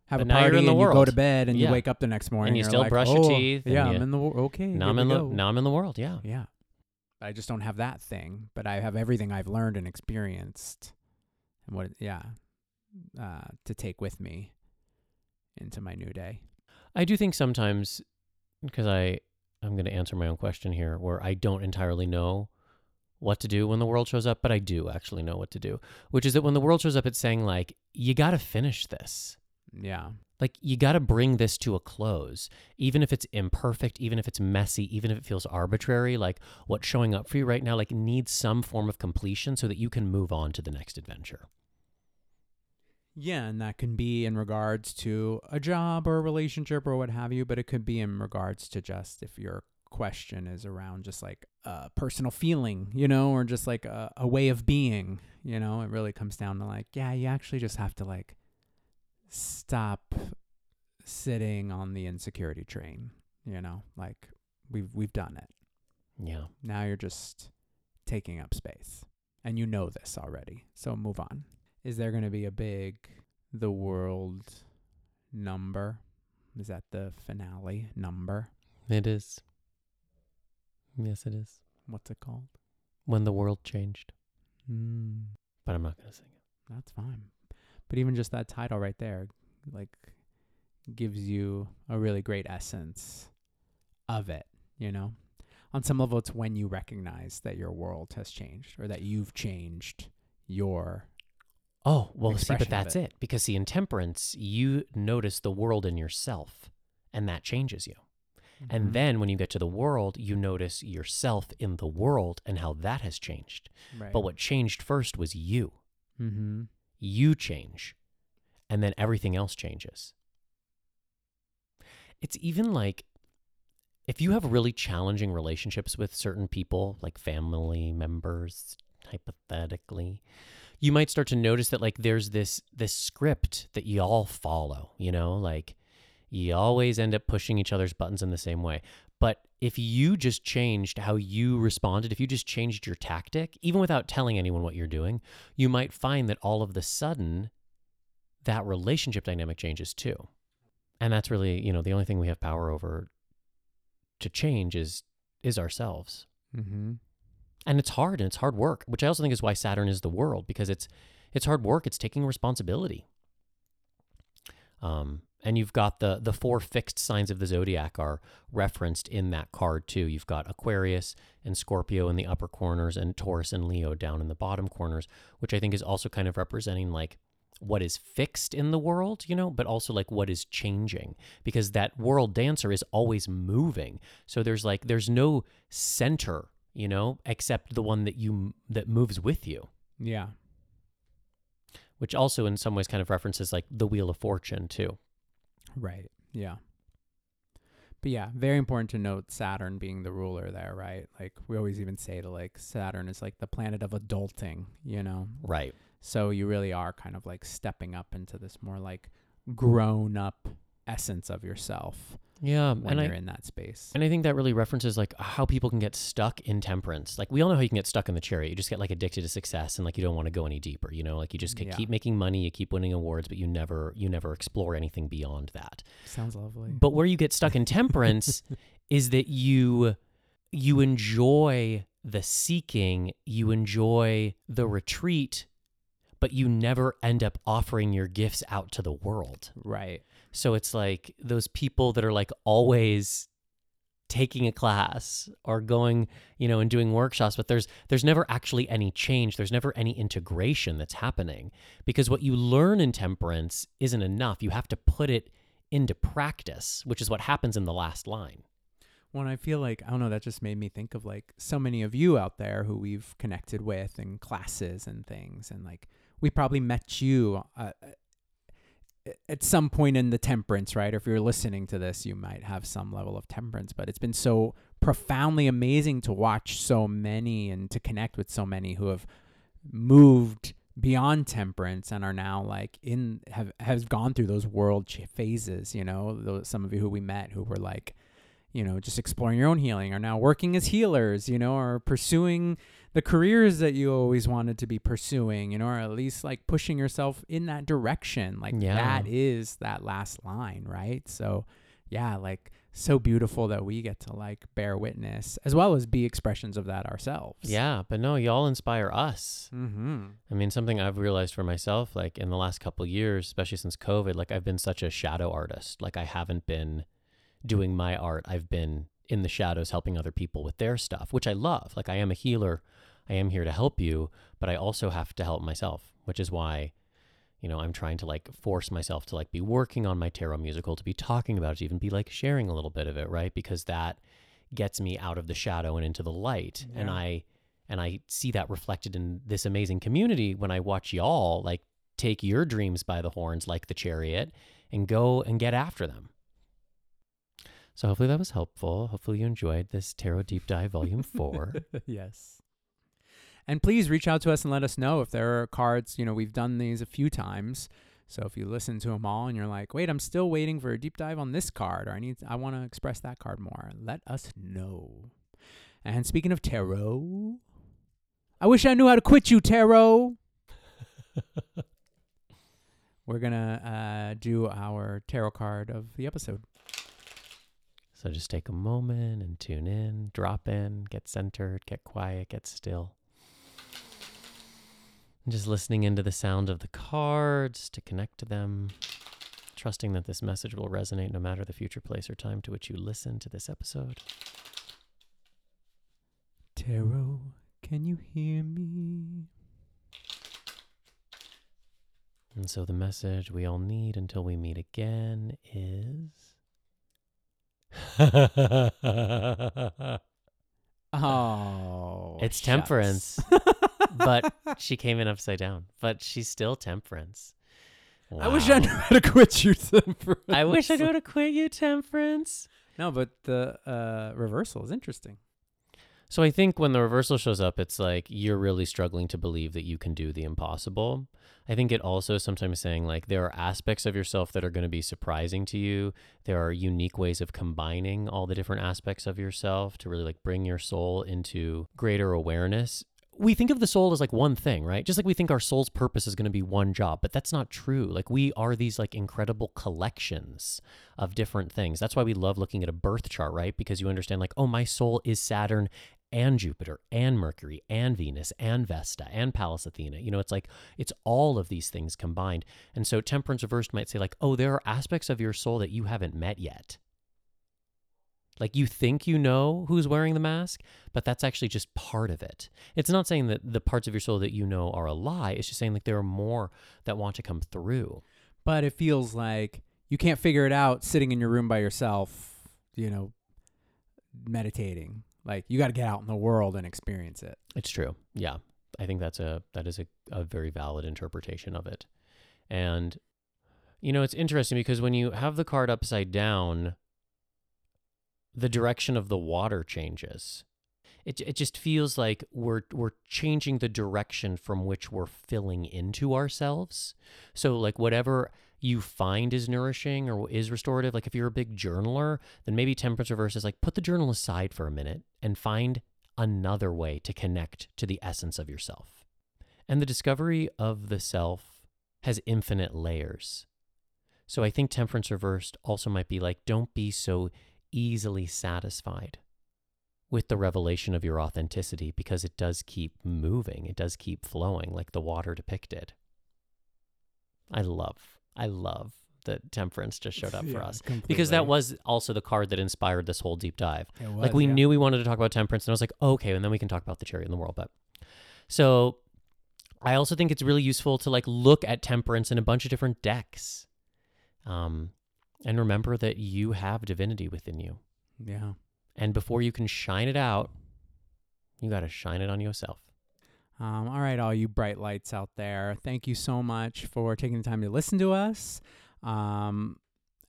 have But a party in the and you go to bed and Yeah. you wake up the next morning And you you're still like, brush your "Oh, teeth and Yeah, I'm in the world. Okay, now I'm in the go." now I'm in the world. Yeah. Yeah. I just don't have that thing, but I have everything I've learned and experienced, and what yeah, uh, to take with me into my new day. I do think sometimes because I I'm going to answer my own question here where I don't entirely know what to do when the world shows up, but I do actually know what to do, which is that when the world shows up it's saying like you got to finish this. Yeah. Like you got to bring this to a close, even if it's imperfect, even if it's messy, even if it feels arbitrary. Like what's showing up for you right now, like needs some form of completion so that you can move on to the next adventure. Yeah, and that can be in regards to a job or a relationship or what have you, but it could be in regards to just if your question is around just like a personal feeling, you know, or just like a, a way of being, you know, it really comes down to like, yeah, you actually just have to like stop sitting on the insecurity train, you know, like we've we've done it. Yeah. Now you're just taking up space. And you know this already. So move on. Is there going to be a big the world number. Is that the finale number? It is. Yes, it is. What's it called? When the world changed. Mm, But I'm not going to sing it. that's fine. But even just that title right there, like, gives you a really great essence of it, you know? On some level, it's when you recognize that your world has changed or that you've changed your. Oh, well, see, but that's it. it. Because, see, in temperance, you notice the world in yourself, and that changes you. And Mhm. then when you get to the world, you notice yourself in the world and how that has changed. right. But what changed first was you. Mm-hmm. You change, and then everything else changes. It's even like if you have really challenging relationships with certain people, like family members, hypothetically, you might start to notice that like there's this this script that you all follow, you know, like you always end up pushing each other's buttons in the same way. But if you just changed how you responded, if you just changed your tactic, even without telling anyone what you're doing, you might find that all of the sudden that relationship dynamic changes too. And that's really, you know, the only thing we have power over to change is is ourselves. Mm-hmm. And it's hard and it's hard work, which I also think is why Saturn is the world because it's it's hard work, it's taking responsibility. Um and you've got the the four fixed signs of the zodiac are referenced in that card too. You've got Aquarius and Scorpio in the upper corners and Taurus and Leo down in the bottom corners, which I think is also kind of representing like what is fixed in the world, you know, but also like what is changing because that world dancer is always moving. So there's like there's no center, you know, except the one that you that moves with you, Yeah. which also in some ways kind of references like the wheel of fortune too. Right. Yeah. But yeah, very important to note Saturn being the ruler there, right? Like we always even say to like Saturn is like the planet of adulting, you know. Right. So you really are kind of like stepping up into this more like grown up essence of yourself Yeah, when and you're in that space. And I think that really references like how people can get stuck in temperance. Like we all know how you can get stuck in the chariot. You just get like addicted to success and like you don't want to go any deeper, you know? Like you just Yeah. keep making money, you keep winning awards, but you never you never explore anything beyond that. Sounds lovely. But where you get stuck in temperance [laughs] is that you you enjoy the seeking, you enjoy the retreat, but you never end up offering your gifts out to the world. right. So it's like those people that are like always taking a class or going, you know, and doing workshops, but there's there's never actually any change. There's never any integration that's happening because what you learn in temperance isn't enough. You have to put it into practice, which is what happens in the last line. When I feel like I don't know, that just made me think of like so many of you out there who we've connected with in classes and things, and like we probably met you uh, at some point in the temperance, right? If you're listening to this, you might have some level of temperance, but it's been so profoundly amazing to watch so many and to connect with so many who have moved beyond temperance and are now like in have has gone through those world phases you know those, some of you who we met who were like you know just exploring your own healing are now working as healers you know or pursuing the careers that you always wanted to be pursuing you know or at least like pushing yourself in that direction like Yeah. that is that last line right so yeah like so beautiful that we get to like bear witness as well as be expressions of that ourselves Yeah, but no, y'all inspire us. mm-hmm I mean, something I've realized for myself, like in the last couple years, especially since COVID, like I've been such a shadow artist. Like I haven't been doing my art. I've been in the shadows helping other people with their stuff, which I love. Like I am a healer. I am here to help you, but I also have to help myself, which is why, you know, I'm trying to like force myself to like be working on my tarot musical, to be talking about it, to even be like sharing a little bit of it, right? Because that gets me out of the shadow and into the light. And I and I see that reflected in this amazing community when I watch y'all like take your dreams by the horns like the chariot and go and get after them. So hopefully that was helpful. Hopefully you enjoyed this Tarot Deep Dive Volume 4. [laughs] yes. And please reach out to us and let us know if there are cards. You know, we've done these a few times. So if you listen to them all and you're like, wait, I'm still waiting for a deep dive on this card, or I need, I want to express that card more, let us know. And speaking of tarot, I wish I knew how to quit you, tarot. [laughs] we're gonna uh, do our tarot card of the episode. So just take a moment and tune in, drop in, get centered, get quiet, get still. And just listening into the sound of the cards to connect to them, trusting that this message will resonate no matter the future place or time to which you listen to this episode. Tarot, can you hear me? And so the message we all need until we meet again is. [laughs] Oh, It's temperance. [laughs] but she came in upside down. But she's still temperance. I wish I knew Wow. how to quit you temperance. I wish I knew how to [laughs] quit you, temperance. No, but the uh, reversal is interesting. So I think when the reversal shows up, it's like you're really struggling to believe that you can do the impossible. I think it also sometimes saying like there are aspects of yourself that are going to be surprising to you. There are unique ways of combining all the different aspects of yourself to really like bring your soul into greater awareness. We think of the soul as like one thing, right? Just like we think our soul's purpose is going to be one job, but that's not true. Like we are these like incredible collections of different things. That's why we love looking at a birth chart, right? Because you understand like, oh, my soul is Saturn and Jupiter and Mercury and Venus and Vesta and Pallas Athena. You know, it's like it's all of these things combined. And so temperance reversed might say like, "Oh, there are aspects of your soul that you haven't met yet." Like you think you know who's wearing the mask, but that's actually just part of it. It's not saying that the parts of your soul that you know are a lie. It's just saying like there are more that want to come through. But it feels like you can't figure it out sitting in your room by yourself, you know, meditating. Like you got to get out in the world and experience it. It's true. Yeah. I think that's a that is a, a very valid interpretation of it. And you know, it's interesting because when you have the card upside down, the direction of the water changes. It it just feels like we're we're changing the direction from which we're filling into ourselves. So like whatever you find is nourishing or is restorative, like if you're a big journaler, then maybe temperance reverse is like put the journal aside for a minute and find another way to connect to the essence of yourself. And the discovery of the self has infinite layers. So I think temperance reversed also might be like don't be so easily satisfied with the revelation of your authenticity because it does keep moving, it does keep flowing like the water depicted. I love, I love that temperance just showed up for Yeah, us because that was also the card that inspired this whole deep dive. It like we yeah. knew we wanted to talk about temperance, and I was like, okay, and then we can talk about the chariot in the world. But so I also think it's really useful to like look at temperance in a bunch of different decks, um, and remember that you have divinity within you. Yeah. And before you can shine it out, you got to shine it on yourself. Um, all right, all you bright lights out there, thank you so much for taking the time to listen to us. Um,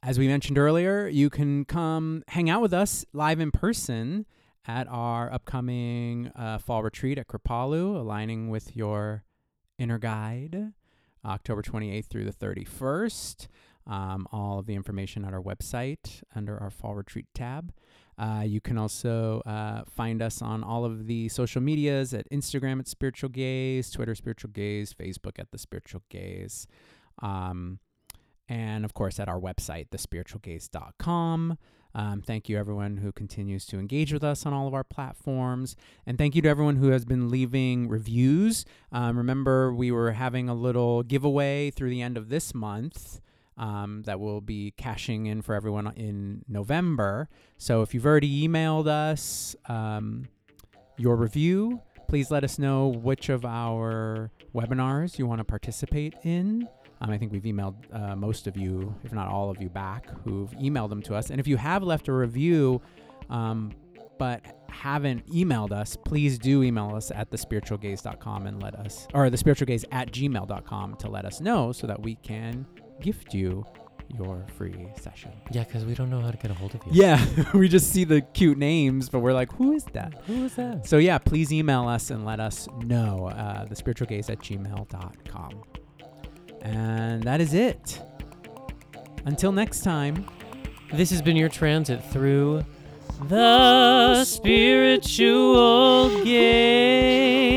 as we mentioned earlier, you can come hang out with us live in person at our upcoming uh, fall retreat at Kripalu, aligning with your inner guide, October 28th through the 31st. Um, all of the information at our website under our fall retreat tab. Uh, you can also uh, find us on all of the social medias at Instagram at Spiritual Gayz, Twitter Spiritual Gayz, Facebook at The Spiritual Gayz, um, and of course at our website, thespiritualgayz.com. Um, thank you, everyone who continues to engage with us on all of our platforms. And thank you to everyone who has been leaving reviews. Um, remember, we were having a little giveaway through the end of this month um, that will be cashing in for everyone in November. So if you've already emailed us um, your review, please let us know which of our webinars you want to participate in. Um, I think we've emailed uh, most of you, if not all of you, back who've emailed them to us. And if you have left a review, um, but haven't emailed us, please do email us at thespiritualgayz.com and let us, or thespiritualgayz at gmail.com to let us know so that we can gift you your free session. Yeah, because we don't know how to get a hold of you. Yeah, [laughs] we just see the cute names, but we're like, who is that? Who is that? So yeah, please email us and let us know. Uh, thespiritualgayz at gmail.com. And that is it. Until next time. This has been your transit through the spiritual gayz.